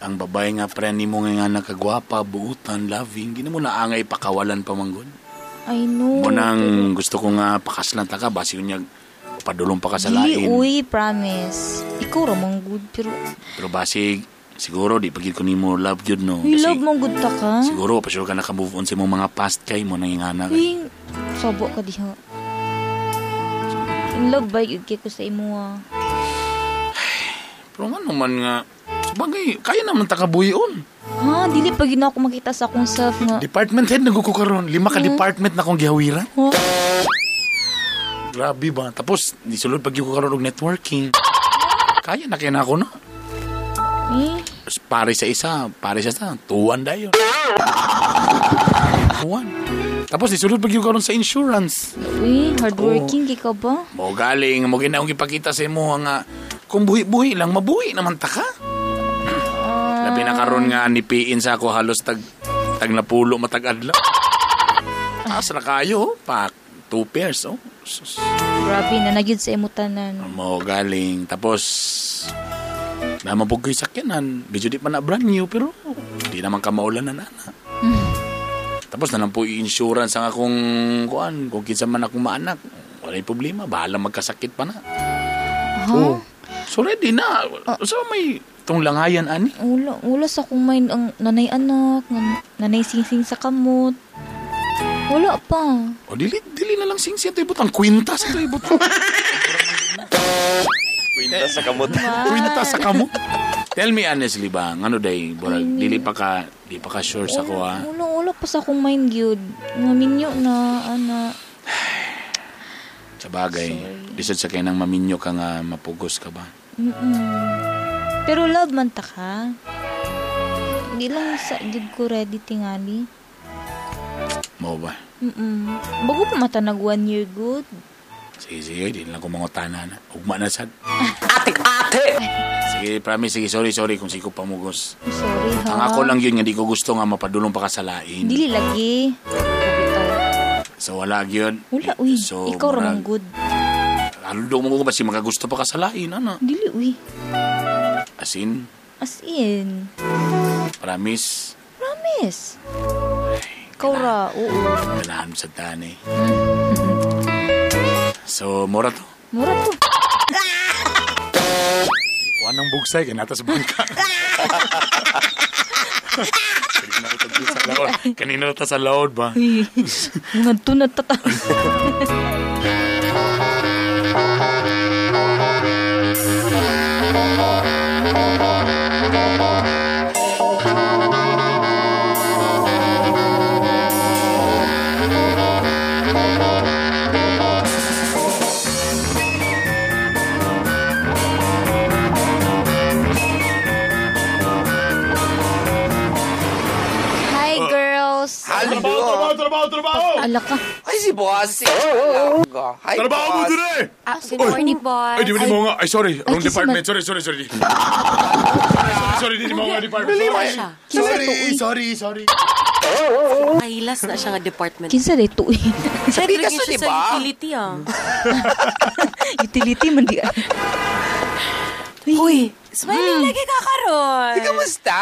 ang babae nga friend ni mo nga nakagwapa, buutan, loving, gina mo na angay pakawalan pa manggod. I know. Mo nang gusto ko nga pakaslan ta ka, basi niya padulong pa ka sa Dili, lain. uy, promise. Ikaw ramang good, pero Pero basi, siguro di pagid ko nimo love yun no. Kasi love mong good ta ka. Siguro pa sure ka naka-move on sa imong mga past kay mo nang ingana ka. Uy, sobo ka diha. In love ba yun kay ko sa imo ah. Pero nga naman nga, sabagay, kaya naman takabuyon. Ha, dili pa gina ako makita sa akong self nga. Department head naguko karon, lima ka department na kong gihawiran. Ha? Grabe ba? Tapos, di sulod pag ko karon og networking. Kaya na kaya na ako no. Pare sa isa, pare sa isa, tuwan dayon. Tuwan. Tapos di sulod pag karon sa insurance. uy, hardworking kay ka ba? Mo galing, mo ginaong ipakita sa imo nga kung buhi-buhi lang, mabuhi naman ta ka. Labi na karon nga nipiin sa ako halos tag tag napulo matag adlaw. Taas na kayo, pak two pairs oh. Sus. Grabe na nagyud sa imo tanan. Mo galing tapos na mabugoy sakyanan. Medyo di pa na brand new pero di naman ka maulan na nana. Tapos na lang po i-insurance ang akong kuan kung kinsa man akong maanak. Wala problema, bahala magkasakit pa na. Oh. So ready na. So may tong langayan ani. Wala, wala sa akong mind ang nanay anak, nan- nanay singsing sa kamot. Wala pa. O dili dili na lang sing siya ibot ang kwintas ito ibot. [laughs] Kwinta sa kamot. kwintas sa kamo. Tell me honestly ba, ano day, burag, dili pa ka, di pa ka sure sa ko ah. Wala, wala pa sa akong mind gyud. Maminyo na, ana. Sa bagay, lisod sa kay nang maminyo ka nga mapugos ka ba? Mm-mm. Pero love man ta ka. Hindi lang sa gyud ko ready tingali. Mo ba? Mm-mm. Bago pa matanag one year good. Sige, sige, di lang ko mangutana na. Ugma na sad. Ate, ate! Sige, promise, sige, sorry, sorry kung siko pamugos. Sorry ha. Ang ako lang yun nga di ko gusto nga mapadulong pa ka sa lain. Dili lagi. So wala yun. Wala, uy. So, Ikaw murag- good. Ano daw mo ba si magagusto pa ka sa lain, ano? Dili, uy. As in, As in. promise, Promise. Ikaw ra, oo. ganahan sa tani. So, mura to. Mura to. Kuha ng bugsay, kaya nata sa bangka. Kanina ko sa laod. Kanina na sa laod ba? Uy. [laughs] Mga tunad [laughs] trabaho! Ala ka. Ay, si Bossy! Hi, Trabaho mo dun eh! Ah, good morning, boss. Ay, di ba di mo nga? Ay, sorry. Wrong kasi department. Sorry, sorry, sorry. [laughs] sorry, sorry, di mo nga department. Sorry. siya. Sorry, sorry, sorry. Mahilas na siya nga department. Kinsa dito [laughs] eh. Sabi ka sa siya sa diba? utility, ah. [laughs] Utility man di. Uy, smiling lagi ka karon. Kamusta?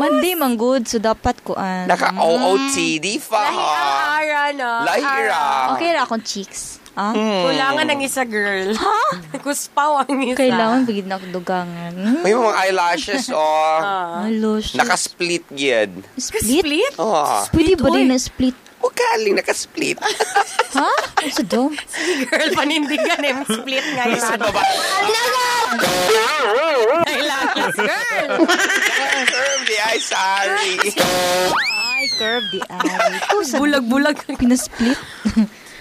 Monday man good, so dapat ko an. Naka-OOTD pa ha. Ara, no? Lahira. Okay ra akong chicks. Ah? Kulangan ng isa, girl. Ha? [laughs] Kuspaw ang isa. Kailangan bigid na dugangan. Hmm? May mga eyelashes, oh. Halos. Naka-split yun. split? Split? Oh. Pwede ba din na split? Ugaling, naka-split. [laughs] Ha? Ano sa do? Girl, panindigan eh. Split nga yun. Sa baba. Kailangan, girl. Curve the eye, sorry. Ay, curve. Ito sa Bulag-bulag. pinasplit.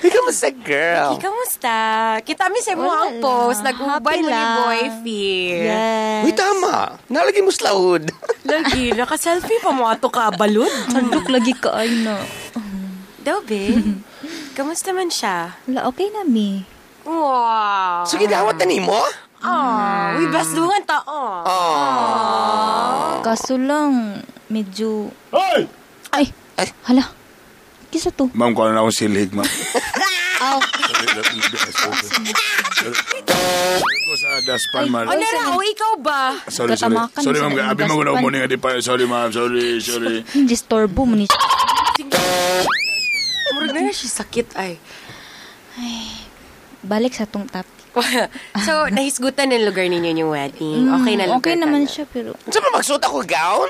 Hey, kamusta, girl? Kamusta? Kita mi sa mo ang post. Nag-ubay mo ni lang. boyfriend. Yes. Uy, tama. Nalagay mo slahod. Lagi, naka-selfie pa mo ato ka balod. Sandok lagi ka ay na. Daw, [laughs] babe. Kamusta man siya? Wala, okay na mi. Wow. So, gidawat na ni mo? Oh, we best dungan ta. Oh. Kaso lang, medyo... Hoy! Ay! Ay. Hala. Kisa to? Ma'am, kung ano [laughs] ako silig, ma'am. Aw. Be Sorry. Ko sa daspan, ma'am. Ano na, o ikaw ba? Sorry, sorry. Katamakan Sorry, ma'am. Abi mo daspan. na umuning adi pa. Sorry, ma'am. Sorry, sorry. Hindi storbo mo ni... Murag na siya sakit ay. Balik sa tong topic. [laughs] so, nahisgutan ng lugar ninyo yung wedding. Okay na Mm, lugar Okay ka naman na. siya, pero... Saan ba magsuot ako gown?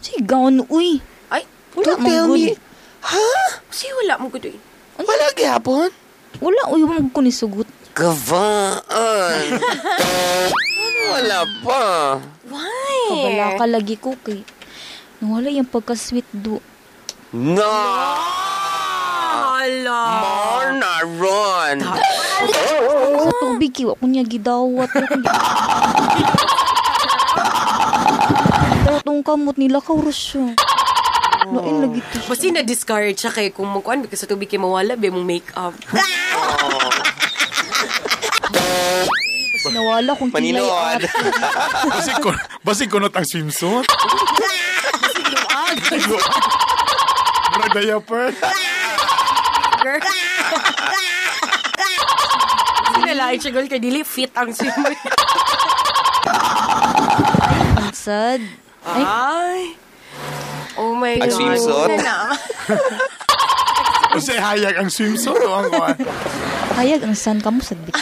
Si gown, uy. Ay, Wala Don't tell me. Ha? si wala mo ko doon. Wala gyapon? Wala, uy, wala ko ni sugot. Gavaan. ano [laughs] wala pa? Why? Kabala ka lagi ko kay... Nawala yung pagka-sweet do. No! Hala. More na ron. Tubig, kiwa ko niya gidawat. Daw tong kamot nila kauros siya. Lain lagi to. Basta na-discourage siya kay kung magkuhan, kasi sa tubig mawala, be mong makeup. [laughs] Nawala kung kilay Maninood. at. [laughs] Basi ko, basi kunot ang swimsuit. Murag [laughs] diaper. Girl. Sinalain siya, girl, kay dili fit ang swimmer. Ang sad. Ay, Ay. Oh my Ang God. swimsuit? Wala na. Kasi hayag ang swimsuit o ang kuhan. hayag ang san kamo sad [laughs] bit.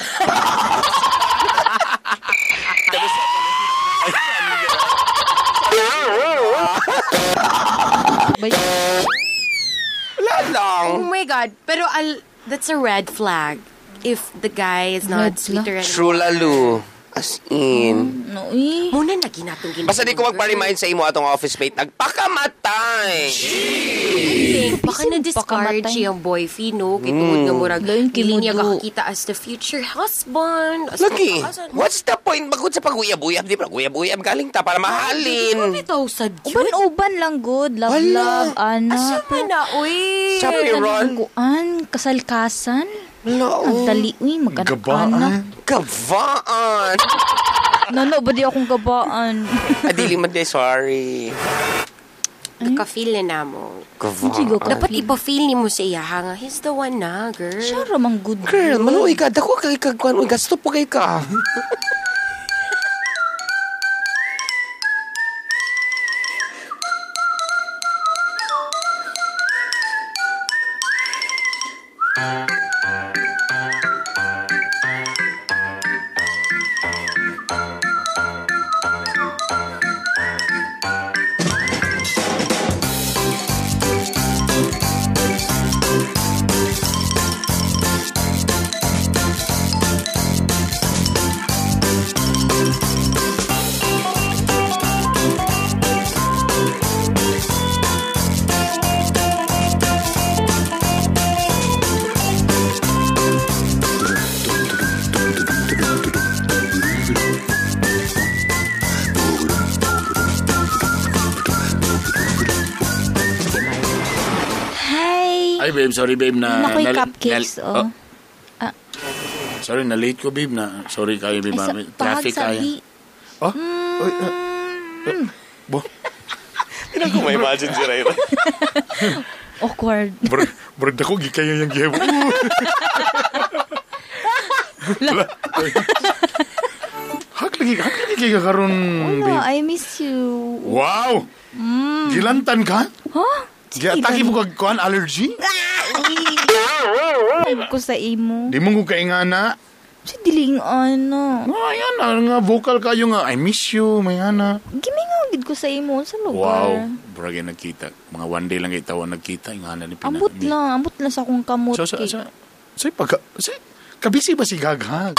Bay, Wala lang. Oh my God. Pero al that's a red flag. If the guy is not Red sweeter anymore. True lalo. As in. no, uy. Muna na ginatong ginatong. Basta di ko magpa-remind sa imo atong office mate. Nagpakamatay. Baka na-discard Pakamatay. siyang boyfriend, no? Kay tungod nga murag, Lain dili niya kimudo. kakakita as the future husband. As Lagi, what's the point? Bagod sa pag-uyab-uyab. Di ba? Uyab-uyab galing ta para mahalin. Ito, sad yun. Uban-uban lang good. Love, Wala. love, ana. Asa pa na, uy? Chappy Ron. Kuan, kasalkasan. Ang dali, uy, mag-anak. Gabaan. Gavaan. Nano ba di akong gabaan? Adili man de, sorry. Naka-feel na na mo. Ka. Dapat ipa-feel ni mo sa iya nga. He's the one na, girl. Siya ramang good. Girl, maluoy ka. Dako kay kagkuhan. Uy, gasto po kay ka. [laughs] sorry, babe, na... Nakoy na- cupcakes, na- oh. Ah. Sorry, na-late ko, babe, na... Sorry kayo, babe. Ay, sa, ah, Traffic kaya. Oh? Uy, ah, Mm. bo, [laughs] Hindi ko ma-imagine si Rayra. [laughs] Awkward. brag, brag ako, gikayo yung. Wala. [laughs] Hak lagi, hak lagi kayo karon, Wala, babe. I miss you. Wow! Gilantan ka? Huh? Giatagi mo kag kuan allergy? Ko sa imo. Di mo ko kaingana. Si diling ano. Oh, ayan na, nga vocal kayo nga. I miss you, may ana. Gimingaw gid ko sa imo sa lugar. Wow, brage nagkita. Mga one day lang kayo tawa nagkita. Yung ana ni Pina. Ambot lang, ambot lang sa akong kamot. So, sa, sa, sa, pagka, sa, kabisi ba si Gaghag?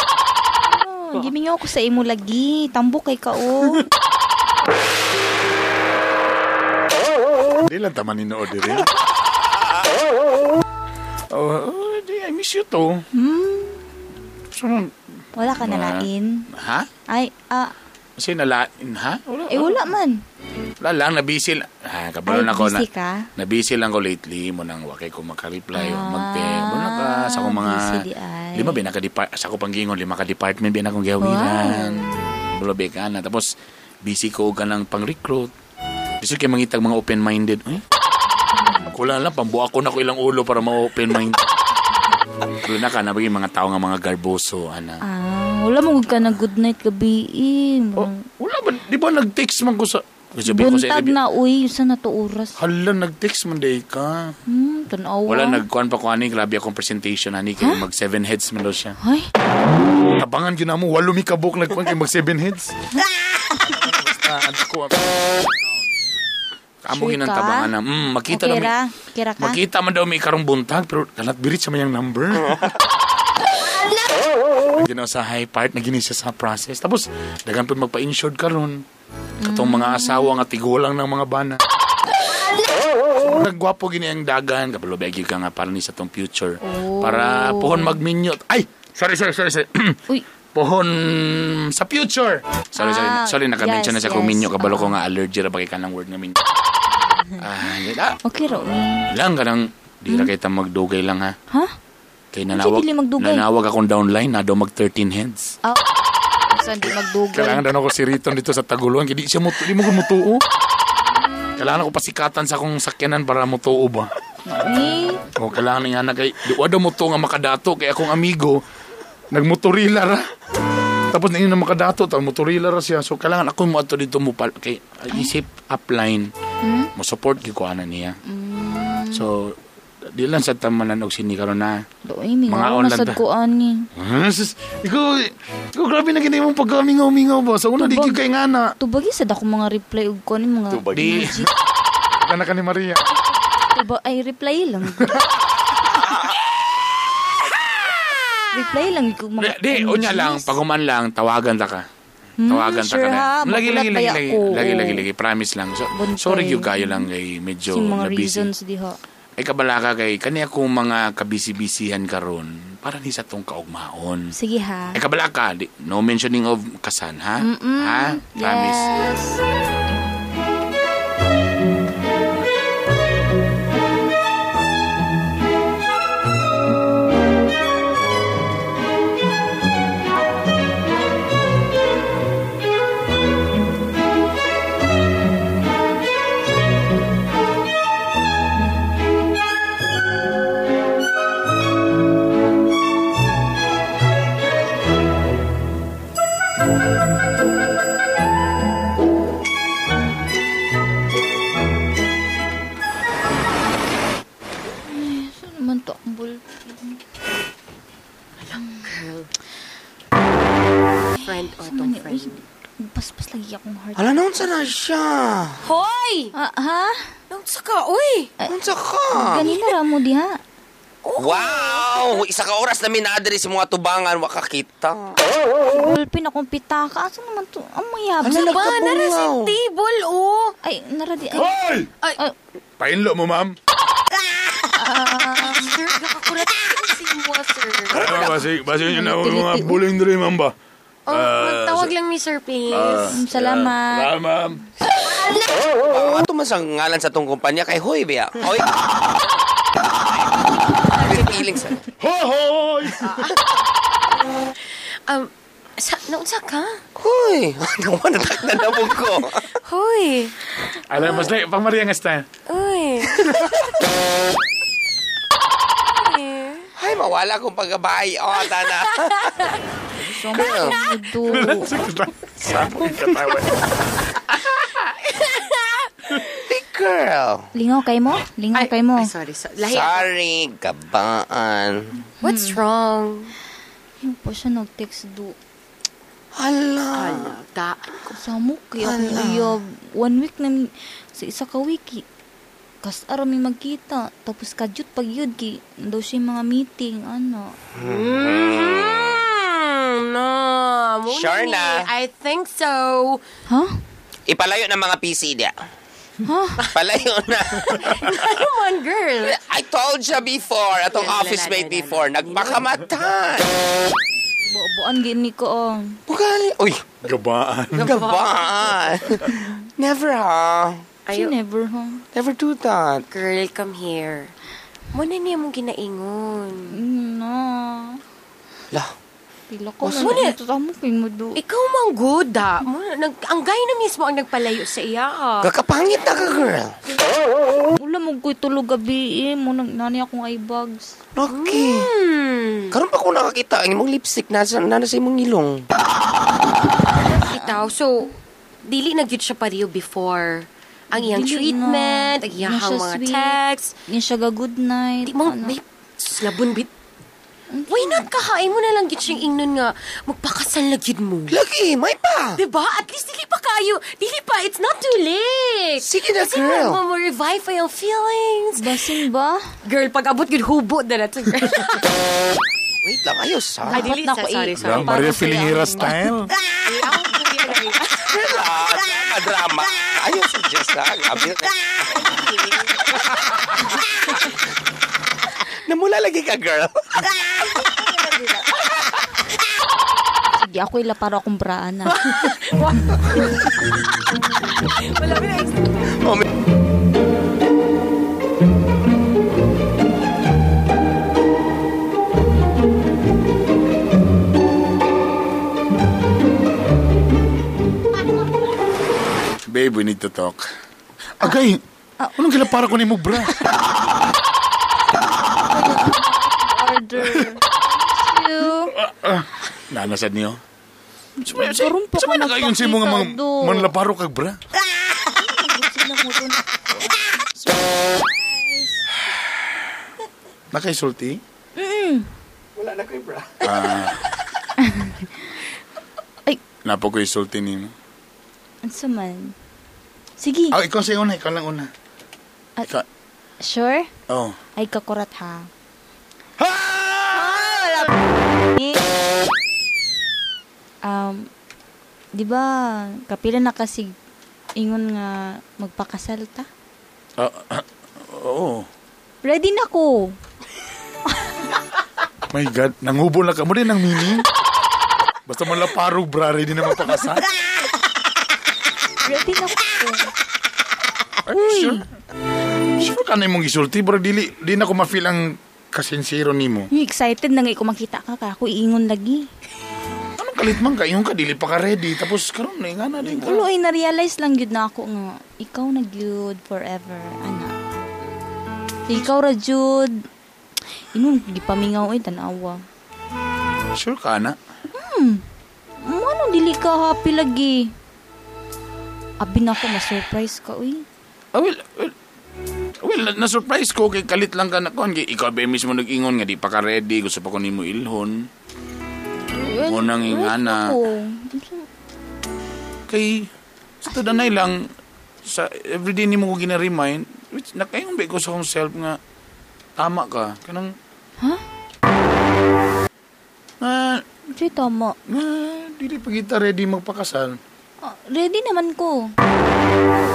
Oh, gimingaw ko sa imo lagi. Tambok kay ka oh. [laughs] Hindi lang taman ninood din. Oh, oh, di, I miss you to. Hmm. So, Wala ka na Ah. lain. ha? Ay, ah, Kasi nalain, ha? Wala, eh wala man. Wala lang, nabisi lang. Ha, kabalo Ay, na ko na. busy ka? Nabisi lang ko lately mo nang wakay ko makareply o Ah, magte. Wala ka sa akong mga busy di ay. Lima ba sa ko pang gingon, lima ka department ba na akong gawiran. Bulabi ka na. Tapos, busy ko ka ng pang-recruit. Gusto kayo mangitag mga open-minded. Eh? Kula lang, pambuha ko na ko ilang ulo para ma-open-minded. Kula na ka, nabaging mga tao nga mga garboso, ana. Ah, wala mo ka na good night gabi. Eh. Oh, wala ba? Di ba nag-text man ko sa... Sabi ko sa Buntag na, uy. Sa na to oras. Hala, nag-text man day ka. Hmm, tanawa. Wala, nagkuhan pa ko ani, grabe akong presentation ani, kaya mag seven heads man daw siya. Ay, Tabangan yun na mo, walo mi kabuk nagkuhan kay mag seven heads. [laughs] Basta, ano ko. Kamu Sure tabangan na. Mm, makita okay ra. Kira ka? makita man daw may karong buntag, pero kalat birit sa mayang number. [laughs] Ginawa sa high part, nagini siya sa process. Tapos, dagan po magpa-insured karon Katong mga asawa nga tigulang ng mga bana. Nagwapo gini ang dagan, kabalo bagi ka nga para ni sa tong future. Para pohon magminyot. Ay, sorry, sorry, sorry. sorry. [clears throat] Uy, pohon sa future. Sorry, sorry. Ah, Sorry, naka-mention yes, na sa yes. minyo. Kabalo ko Oo. nga allergy ra bagay ka ng word nga minyo. Ah, ah, okay ra, uy. lang ka nang, di ra kita magdugay lang ha. Ha? Kay nanawag, dili magdugay? nanawag akong downline na daw mag 13 heads. Ah, saan di magdugay? Kailangan daw ako si Riton dito sa Taguluan. Kaya di siya mutu, di mo ko mutuo. Kailangan ako pasikatan sa akong sakyanan para mutuo ba. Ay, O kailangan nga na kay, di wala mutuo nga makadato. Kaya akong amigo, nagmotorila ra. Tapos na yun na makadato, tapos motorila ra siya. So kailangan ako mo ato dito mo pal, kay isip upline. Mo support ko ana niya. So di lang sa tamanan og sini karon na. doy, may Mga nasad ta. ko ani. Ah, ikaw, ikaw grabe na ganyan mong pagkamingaw-mingaw ba? Sa una, di kayo kay nga na. Tubagi sa dako mga reply ug ko ni mga Di, kana [laughs] ka ni Maria. Tuba ay reply lang. [laughs] reply lang ko Di, mga di unya lang, paguman lang, tawagan ta ka. Tawagan ta sure ka na. Lagi, lagi, lagi, lagi, lagi, lagi, lagi, promise lang. So, Buntay. sorry yung kayo lang kay medyo si mga na busy. reasons diha. Ay kabala ka kay, kani ako mga kabisi-bisihan karon para ni sa tong kaugmaon. Sige ha. Ay kabala ka, di, no mentioning of kasan, ha? Ha? Promise. Yes. Friend o Saan tong man friend. Uy, Paspas lagi akong heart. Ala, naon sa na siya? Hoy! Ah, ha? Nung ka, uy! Naon sa ka? Ganina ra mo diha. Wow! Isa ka oras na minadiri sa mga tubangan, wakakita. Ballpen akong pitaka. Asa naman to? Ang mayabs. Ano Ba, nara si Nagkabungaw. table, oh! Ay, naradi. Ay, Hoy! ay, Painlo mo, ma'am. Sir, nakakulat si mo, sir. Ah, basi, basi yun na mga buling diri, ma'am ba? Oh, magtawag lang ni sir, please. mm, salamat. Ah, ma'am. Oh, ato man sa ngalan sa tong kumpanya kay Hoy biya. Hoy. Feeling sa. Hoy! [laughs] Um, sa, naunsa ka? Hoy. [laughs] Ano man natakdan na mo ko. [laughs] Hoy! Alam, mas like, pang Maria nga style. Uy! Ay, mawala kong pagkabay. Oh, tana. So, ito. Sabong katawan. Big girl. Lingaw kay mo? Lingaw kay mo. Ay, sorry. So, lahi ako. Sorry, kabaan. What's wrong? Yung pa siya nag-text do. Hala. Ala, ta. Kasamo kaya akong uyab. One week na sa isa ka wiki. Kas ara mi magkita. Tapos kadyot pag yun ki. Daw siya mga meeting. Ano. Mm, no. Muna Sure ni. na. I think so. Ha? Ipalayo ng mga PC dia. Ha? [laughs] Palayo na. Come on, girl. I told you before, atong Yan, office mate before, nagpakamatay. Buo-buoan gini ko. Oh. Bugali. Uy, Gabaan. gabaan. [laughs] Never ha. She Ayo, never, ha? Never do that. girl, come here. Muna niya mong ginaingon. Mm, no. Lah, Pila ko Mas na ito mo kay mo do. Ikaw mang good, ha? Mo- Nag, ang gay na mismo ang nagpalayo sa iya, ha? kakapangit na ka, girl. Wala mo ko'y tulog gabi eh. Mo nang nani akong eye bags. Okay. Hmm. Karon pa ko nakakita ang imong lipstick nasa nana sa imong ilong. Itaw, so, dili na gyud siya pariyo before ang iyang Dili treatment, na. ang iyang mga sweet. text. Yan siya ga good night. Di mo, Ano. may labon bit. Why not kahain mo na lang gyud siyang ingnon nga magpakasal na gyud mo? Lagi, may pa. Diba? At least dili pa kayo. Dili pa. It's not too late. Sige na, Kasi girl. mo, mo revive pa yung feelings. Basin ba? Girl, pag abot yun, hubo na na to, girl. [laughs] Wait lang, ayos ha. Ay, dili. Sorry, sorry. Lang, Maria Filingera style. [laughs] Ah, drama. Ayos ha. Grabe. [laughs] Namula lagi ka, girl. Sige, ako ila para akong braan na. Babe, we need to talk. Agay, anong kila para ko ni mo, bra? [laughs] Order. Nanasad niyo? Karoon pa Sa ko may nakayon si mga do. manlaparo kag bra? [laughs] Nakaisulti? Wala na kayo, bra. Napo ko isulti ni mo. Ano man? Sige. Oh, ikaw sa una, ikaw lang una. Ah. Ikaw. Sure? Oh. Ay, kakurat ha. Um, di ba, kapila na kasi ingon nga magpakasal ta? Ah, ah, [coughs] Oo. Ready na ko. [laughs] My God, nangubo na ka mo din ng meaning. Basta malaparo, bra, ready na magpakasal. [laughs] Ready na ko. Sure. Sure ka na mong isulti, bro. Dili, di na ko ma-feel ang kasinsero ni mo. Yung excited na nga ko makita ka ka. Ako ingon lagi. Kalit man ka? Yung ka, dili pa ka ready. Tapos karon na, nga na din ka. Ulo ay na-realize lang yun na ako nga, ikaw na good forever, ana. Ikaw ra jud. Inun, gipamingaw ay tanawa. Sure ka na? Mo ano dili ka happy lagi? Abi na ako ma-surprise ka, uy. Ah, well, well, well, na- na-surprise ko kay kalit lang ka na kon. Ikaw ba mismo nag-ingon nga di pa ka ready. Gusto pa ko ni mo ilhon. Mo nang ingana. Kay, sa danay lang, sa everyday ni mo ko gina-remind, which nakayon ba ko sa akong self nga, tama ka. Kanang, Ha? nga, Di tama. nga, dili pa kita ready magpakasal. Ah, ready naman ko.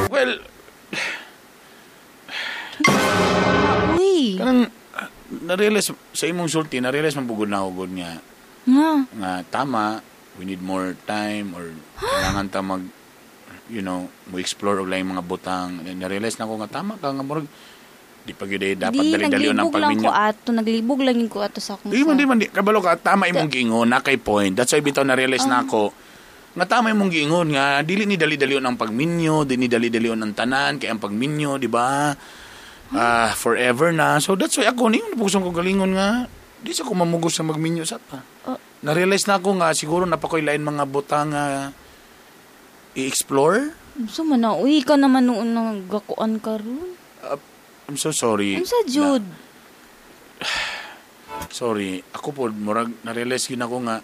Well, Uy. kanang, na-realize sa imong sulti, na-realize man pugod na ugod nga, Nga. nga tama, we need more time or [gasps] kailangan ta mag you know, mo explore og laing mga butang. And na-realize na ko nga tama ka nga murag di pa gyud eh, dapat Di, dali-dali ang pagminyo. ko ato. Naglibog lang yun ko ato sa akong Di man, di man, di. Kabalo ka, tama imong giingon, na kay point. That's why bitaw na-realize na ako, nga tama imong giingon, nga dili ni dali-dalion ang pagminyo, di ni dali-dalion ang tanan, kay ang pagminyo, di ba? Ah, forever na. So that's why ako, ningon po ko galingon nga, di sa ko mamugos sa magminyo sa ta. Oh. Na-realize na ako nga, siguro napakoy lain mga butang nga i-explore. So man na, uy, ka naman noon nang gakuan ka ron. I'm so sorry. Ano sa Jude? Sorry, ako po, murag, na-realize yun ako nga,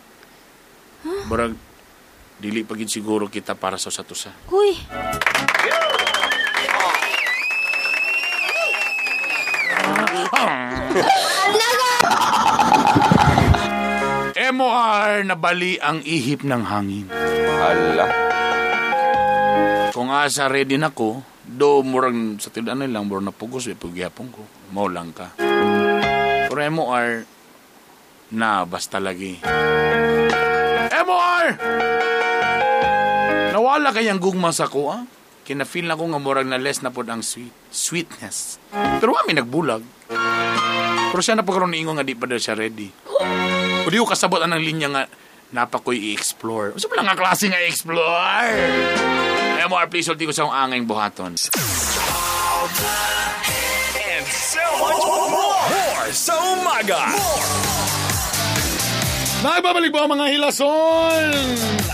murag, dili pa gid siguro kita para sa usa-usa. Uy, MOR na bali ang ihip ng hangin. Hala. Kung asa ready na ko, do murag sa tindahan lang, murag napugos, may pugyapon ko. Mo lang ka. Pero MOR, na basta lagi. MOR! Nawala kayang gugma sa ko, ah? Kina-feel na ko nga murag na less na pod ang sweet, sweetness. Pero kami nagbulag. Pero siya na pagkaroon ingo nga di pa daw siya ready. O di ko kasabot ang linya nga napakoy i-explore. Gusto mo lang nga klase nga i-explore. MR, please, ulti ko sa akong angay buhaton. And so much more. More sa umaga. Nagbabalik po ang mga hilason.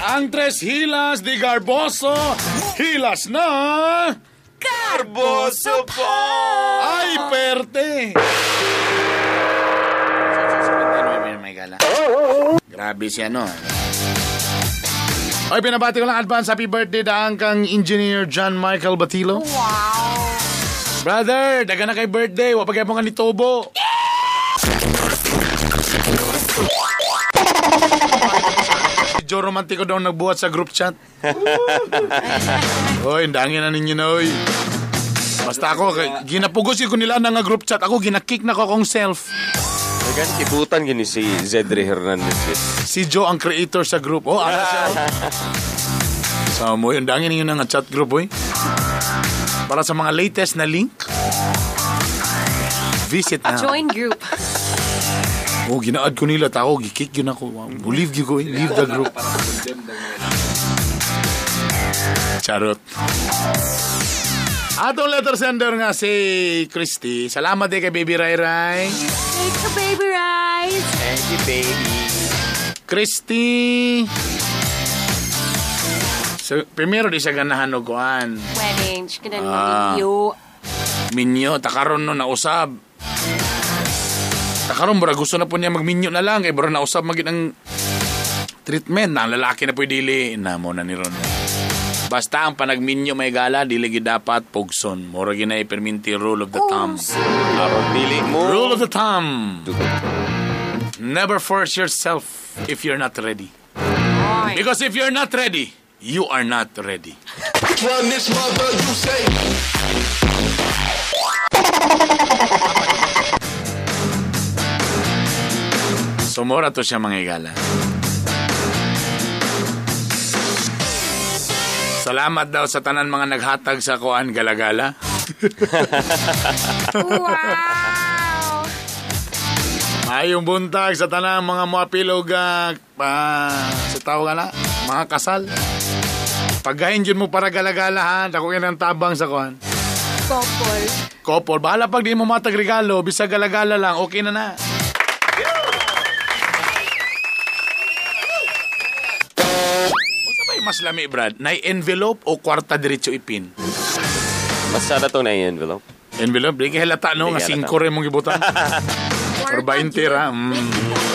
Ang tres hilas de Garboso. Hilas na... Carboso po! Ay, perte! Grabe siya, no? Oy, pinabati ko lang advance happy birthday daang kang engineer John Michael Batilo. Wow. Brother, daga na kay birthday. Wapag mo nga ni Tobo. Joe Romantico daw nagbuhat sa group chat. [laughs] Hoy, dangin na ninyo na, oy. Basta ako, kay- ginapugos ko nila na nga group chat. Ako, ginakick na ko akong self. Nagan, ibutan gini si Zedre Hernandez. Si Joe ang creator sa group. Oh, ala siya. [laughs] So, mo yun, dangin na nga chat group, oy. Para sa mga latest na link, visit na. Join group. Oh, ginaad ko nila tao, gikick yun ako. Wow, Leave you eh. leave the group. Charot. Atong letter sender nga si Christy. Salamat eh kay Baby Rai Rai. Thank you, baby rice. Thank you, baby. Christy. So, primero di siya ganahan o kuan. Wedding. Chicken and Ah. you. Minyo, takaron no nausab. Takaron, bura gusto na po niya magminyo na lang. Kaya bura nausab magin ang treatment. Na ang lalaki na po dili. Na mo na ni Ron. Basta ang panagminyo may gala, dili gid dapat pugson. Mura gina perminti rule of the thumb. Aron dili mo. Rule of the thumb. Never force yourself if you're not ready. Because if you're not ready, you are not ready. Run this mother, you say. Sumura to siya mga igala. Salamat daw sa tanan mga naghatag sa kuan galagala. [laughs] Wow. Mayong buntag sa tanan mga muapilog ah, pa sa tao na mga kasal. Paggahin dyan mo para galagala ha, dako yan ang tabang sa kuan. Couple. Couple, bahala pag di mo matag regalo, bisa galagala lang, okay na na. Mas lami, Brad? Na envelope o kwarta diretso ipin? Basta na to na envelope. Envelope, di halata no, nga Di kaya 5 rin mong ibutan. [laughs] Or 20 ra. Mm.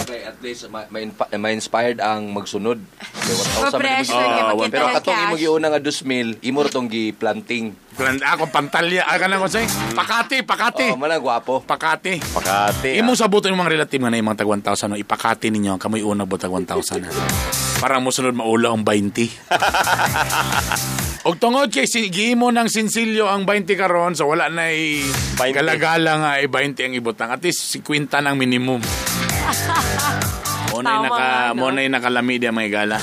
Kay at least ma- ma- ma-inspired ang magsunod. Kay 1,000 Ma-pressure man niya Ah, makita Pero ng katong imo cash. giuna nga 2,000, imo ra tong gi-planting. Plan- Ako, pantalya. Aka na ko say. Pakati, pakati. Oh, manang gwapo. Pakati. Pakati. Imong sabuton yung mga relative nga na yung mga tag 1,000 no, ipakati ninyo kamoy una bo tag 1,000 na. Para mo sunod maula ang 20. [laughs] Og tungod kay si mo ng sinsilyo ang 20 karon so wala na i 20. galagala nga i 20 ang ibutang at least 50 ng minimum. [laughs] Mo na Tama naka nga, no? mo na nakalami di ang mga gala.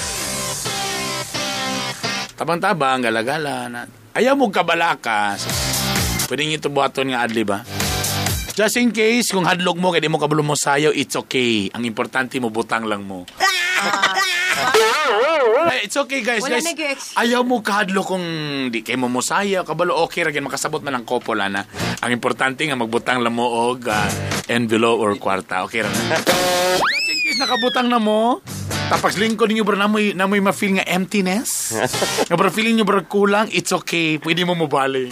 Tabang-tabang galagala na. Ayaw mo kabalaka. Pwede nyo ito buhaton nga adli ba? Just in case, kung hadlok mo, kaya di mo kabalo mo sayo, it's okay. Ang importante mo, butang lang mo. Ay, it's okay, guys. Wala guys, nag-ex- ayaw mo kahadlo kung di kayo mo musaya, kabalo okay ra gyud makasabot man ang couple ana. Ang importante nga magbutang lang mo og ah, envelope or kwarta. Okay ra na. Just in case nakabutang na mo, tapos lingkod ninyo bro na mo'y, na mo'y ma-feel nga emptiness. [laughs] nga bro feeling nyo bro kulang, it's okay. Pwede mo mabali.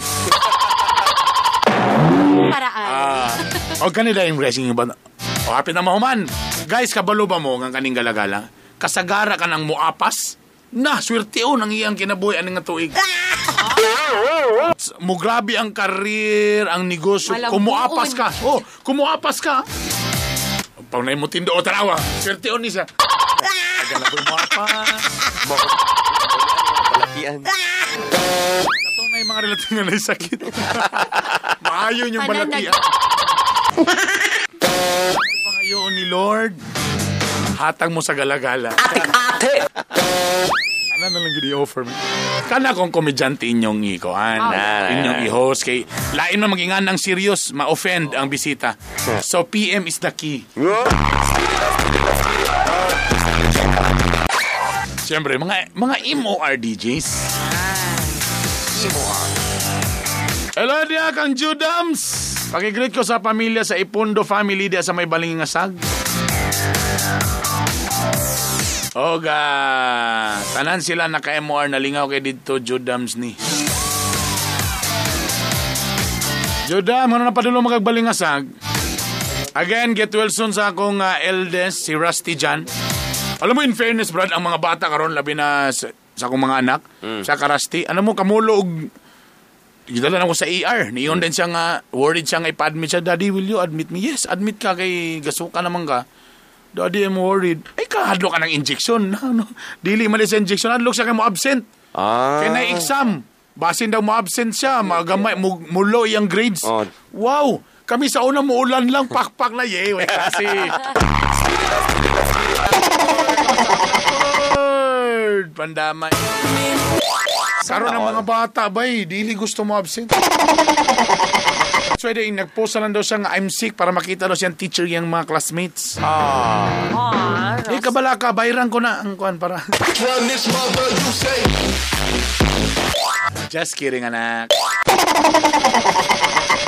Paraan. Ah, o kanila yung blessing yung ba? O hapit na mahuman. Guys, kabalo ba mo ng kaning galagala? Kasagara ka ng muapas? Na, swerte o nang iyang kinabuhi aning nga tuig. [laughs] mo grabe ang karir, ang negosyo. Malambuon. Kumuapas ka. Oh, kumuapas ka. Pag na mo tindo o tarawa, swerte o ni siya. Taga na mo apas. Palakian. [laughs] Katong na yung mga relative nga na sakit. [laughs] Maayo yung balakian. Pangayoon ni Lord. Hatang mo sa galagala. Ate-ate! Kana na lang yung offer mo. Kana kong komedyante inyong ikoan. Oh, ah, inyong i-host. Kay, lain mo magingan ng serious, ma-offend ang bisita. So, PM is the key. Siyempre, mga, mga MOR DJs. MOR. Hello, diya kang Judams! Pakigreet ko sa pamilya sa Ipondo family diya sa may balingasag. Oga, tanan sila naka-MOR na lingaw kay dito Judams ni. Judam, ano na padulo magagbalingasag? Again, get well soon sa akong uh, eldest, si Rusty Jan. Alam mo, in fairness, Brad, ang mga bata karon labi na sa, sa akong mga anak, sa karasti, ano mo, kamulog, Gidala na ko sa ER. Niyon din siya nga, worried siya nga ipa-admit siya, Daddy, will you admit me? Yes, admit ka kay gasuka naman ka. Daddy, I'm worried. Ay, kahadlo ka ng injection. [laughs] No, no. Dili mali sa injection. Hadlo siya kay mo absent. Ah. Kaya na exam. Basin daw mo absent siya. Magamay, mu- mulo yung grades. Oh. Wow! Kami sa una mo ulan lang, pakpak na. Wait, kasi... Pandamay. Karon ng mga bata, bay, dili gusto mo absent. So, edi, nag-post na lang daw siya nga, I'm sick para makita daw siyang teacher yung mga classmates. Aw, Eh, kabala ka, bayaran ko na ang kuan para. Run this mother, you say. Just kidding, anak. Eh,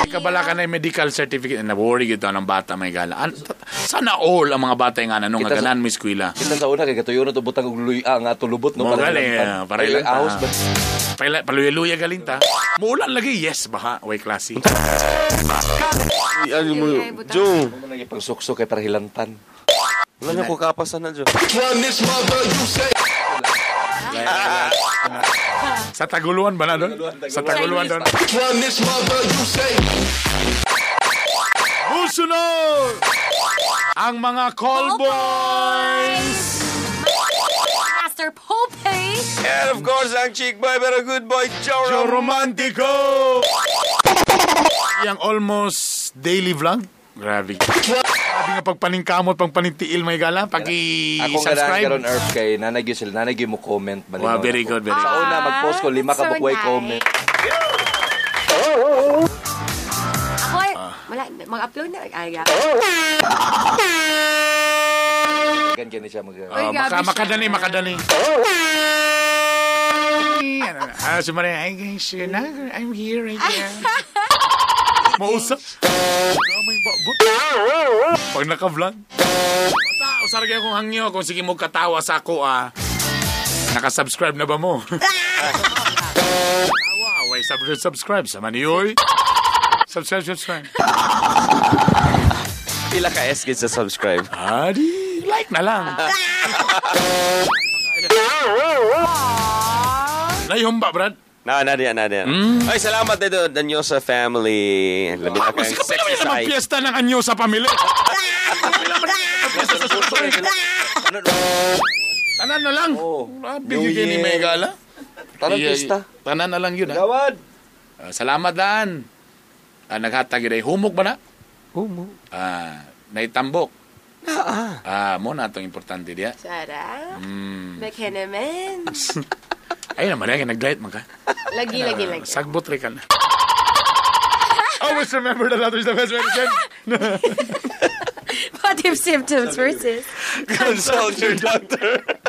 kabala ka na yung medical certificate. Na-worry yun ng bata, may gala. An- sana all ang mga bata yung ano, nung Kita sa- aganan mo eskwela. Kita sa una kay katuyo na to butang og luya nga tulubot no Mo gali, ah, para ilang ta. ahos ba? Pala, paluya-luya galing ta. Muulan lagi, yes, baha, way klase. Ano mo, Ay, buta. Joe. Mo nang kay para hilantan. Wala niya ko kapasan na, Joe. Run this mother, you say. Sa Taguluan ba na doon? Sa Taguluan doon. Run this mother, you say. Musunod! Ang mga call boys! Master Pope! And of course, ang chick boy, pero good boy, Joe Joe Rom- Romantico! Yang almost daily vlog. Grabe. Grabe nga pagpaningkamot, pagpanintiil may gala. Ako nga Pag-i-subscribe. Earth kay nanagyo sila nanagyo mo comment Wow, very good, very Sa good. una mag-post ko lima ka so bukway nice. comment. Ako ay, wala, mag-upload na. Ay. Gan gani siya mag Oh, maka, makadani, makadani. Ano, Ah, si Maria, ay guys, yun na, I'm here, right [laughs] here. Mausap. Gamay babot. Pag naka-vlog. Basta, usar kaya kong hangyo kung sige mo katawa sa ako, ah. Nakasubscribe na ba mo? [laughs] Tawa, way sub- subscribe sa maniyoy. Subscribe, subscribe. Pila ka S sa subscribe. Adi, like na lang. [laughs] Nayumba, Brad. Na, na diyan, na diyan. Ay, salamat dito, Danyosa family. Labi na Kasi kang kapila sexy side. piyesta ng anyo sa pamilya. [laughs] Tanan na lang. Oh. Grabe New yun ni may gala. Tanan Iya, pista. Tanan na lang yun? Gawad. Ah, salamat, Dan. Ah, naghatag yun. Humok ba na? Humo. Ah, naitambok. Ah, mo na itong importante diya. Sarap. Mm. Baka [laughs] naman. Ay naman, ay, nag-diet man ka. Lagi, lagi, lagi. Sagbot rin ka na. Always remember that is the best medicine. Positive symptoms versus Consult your doctor.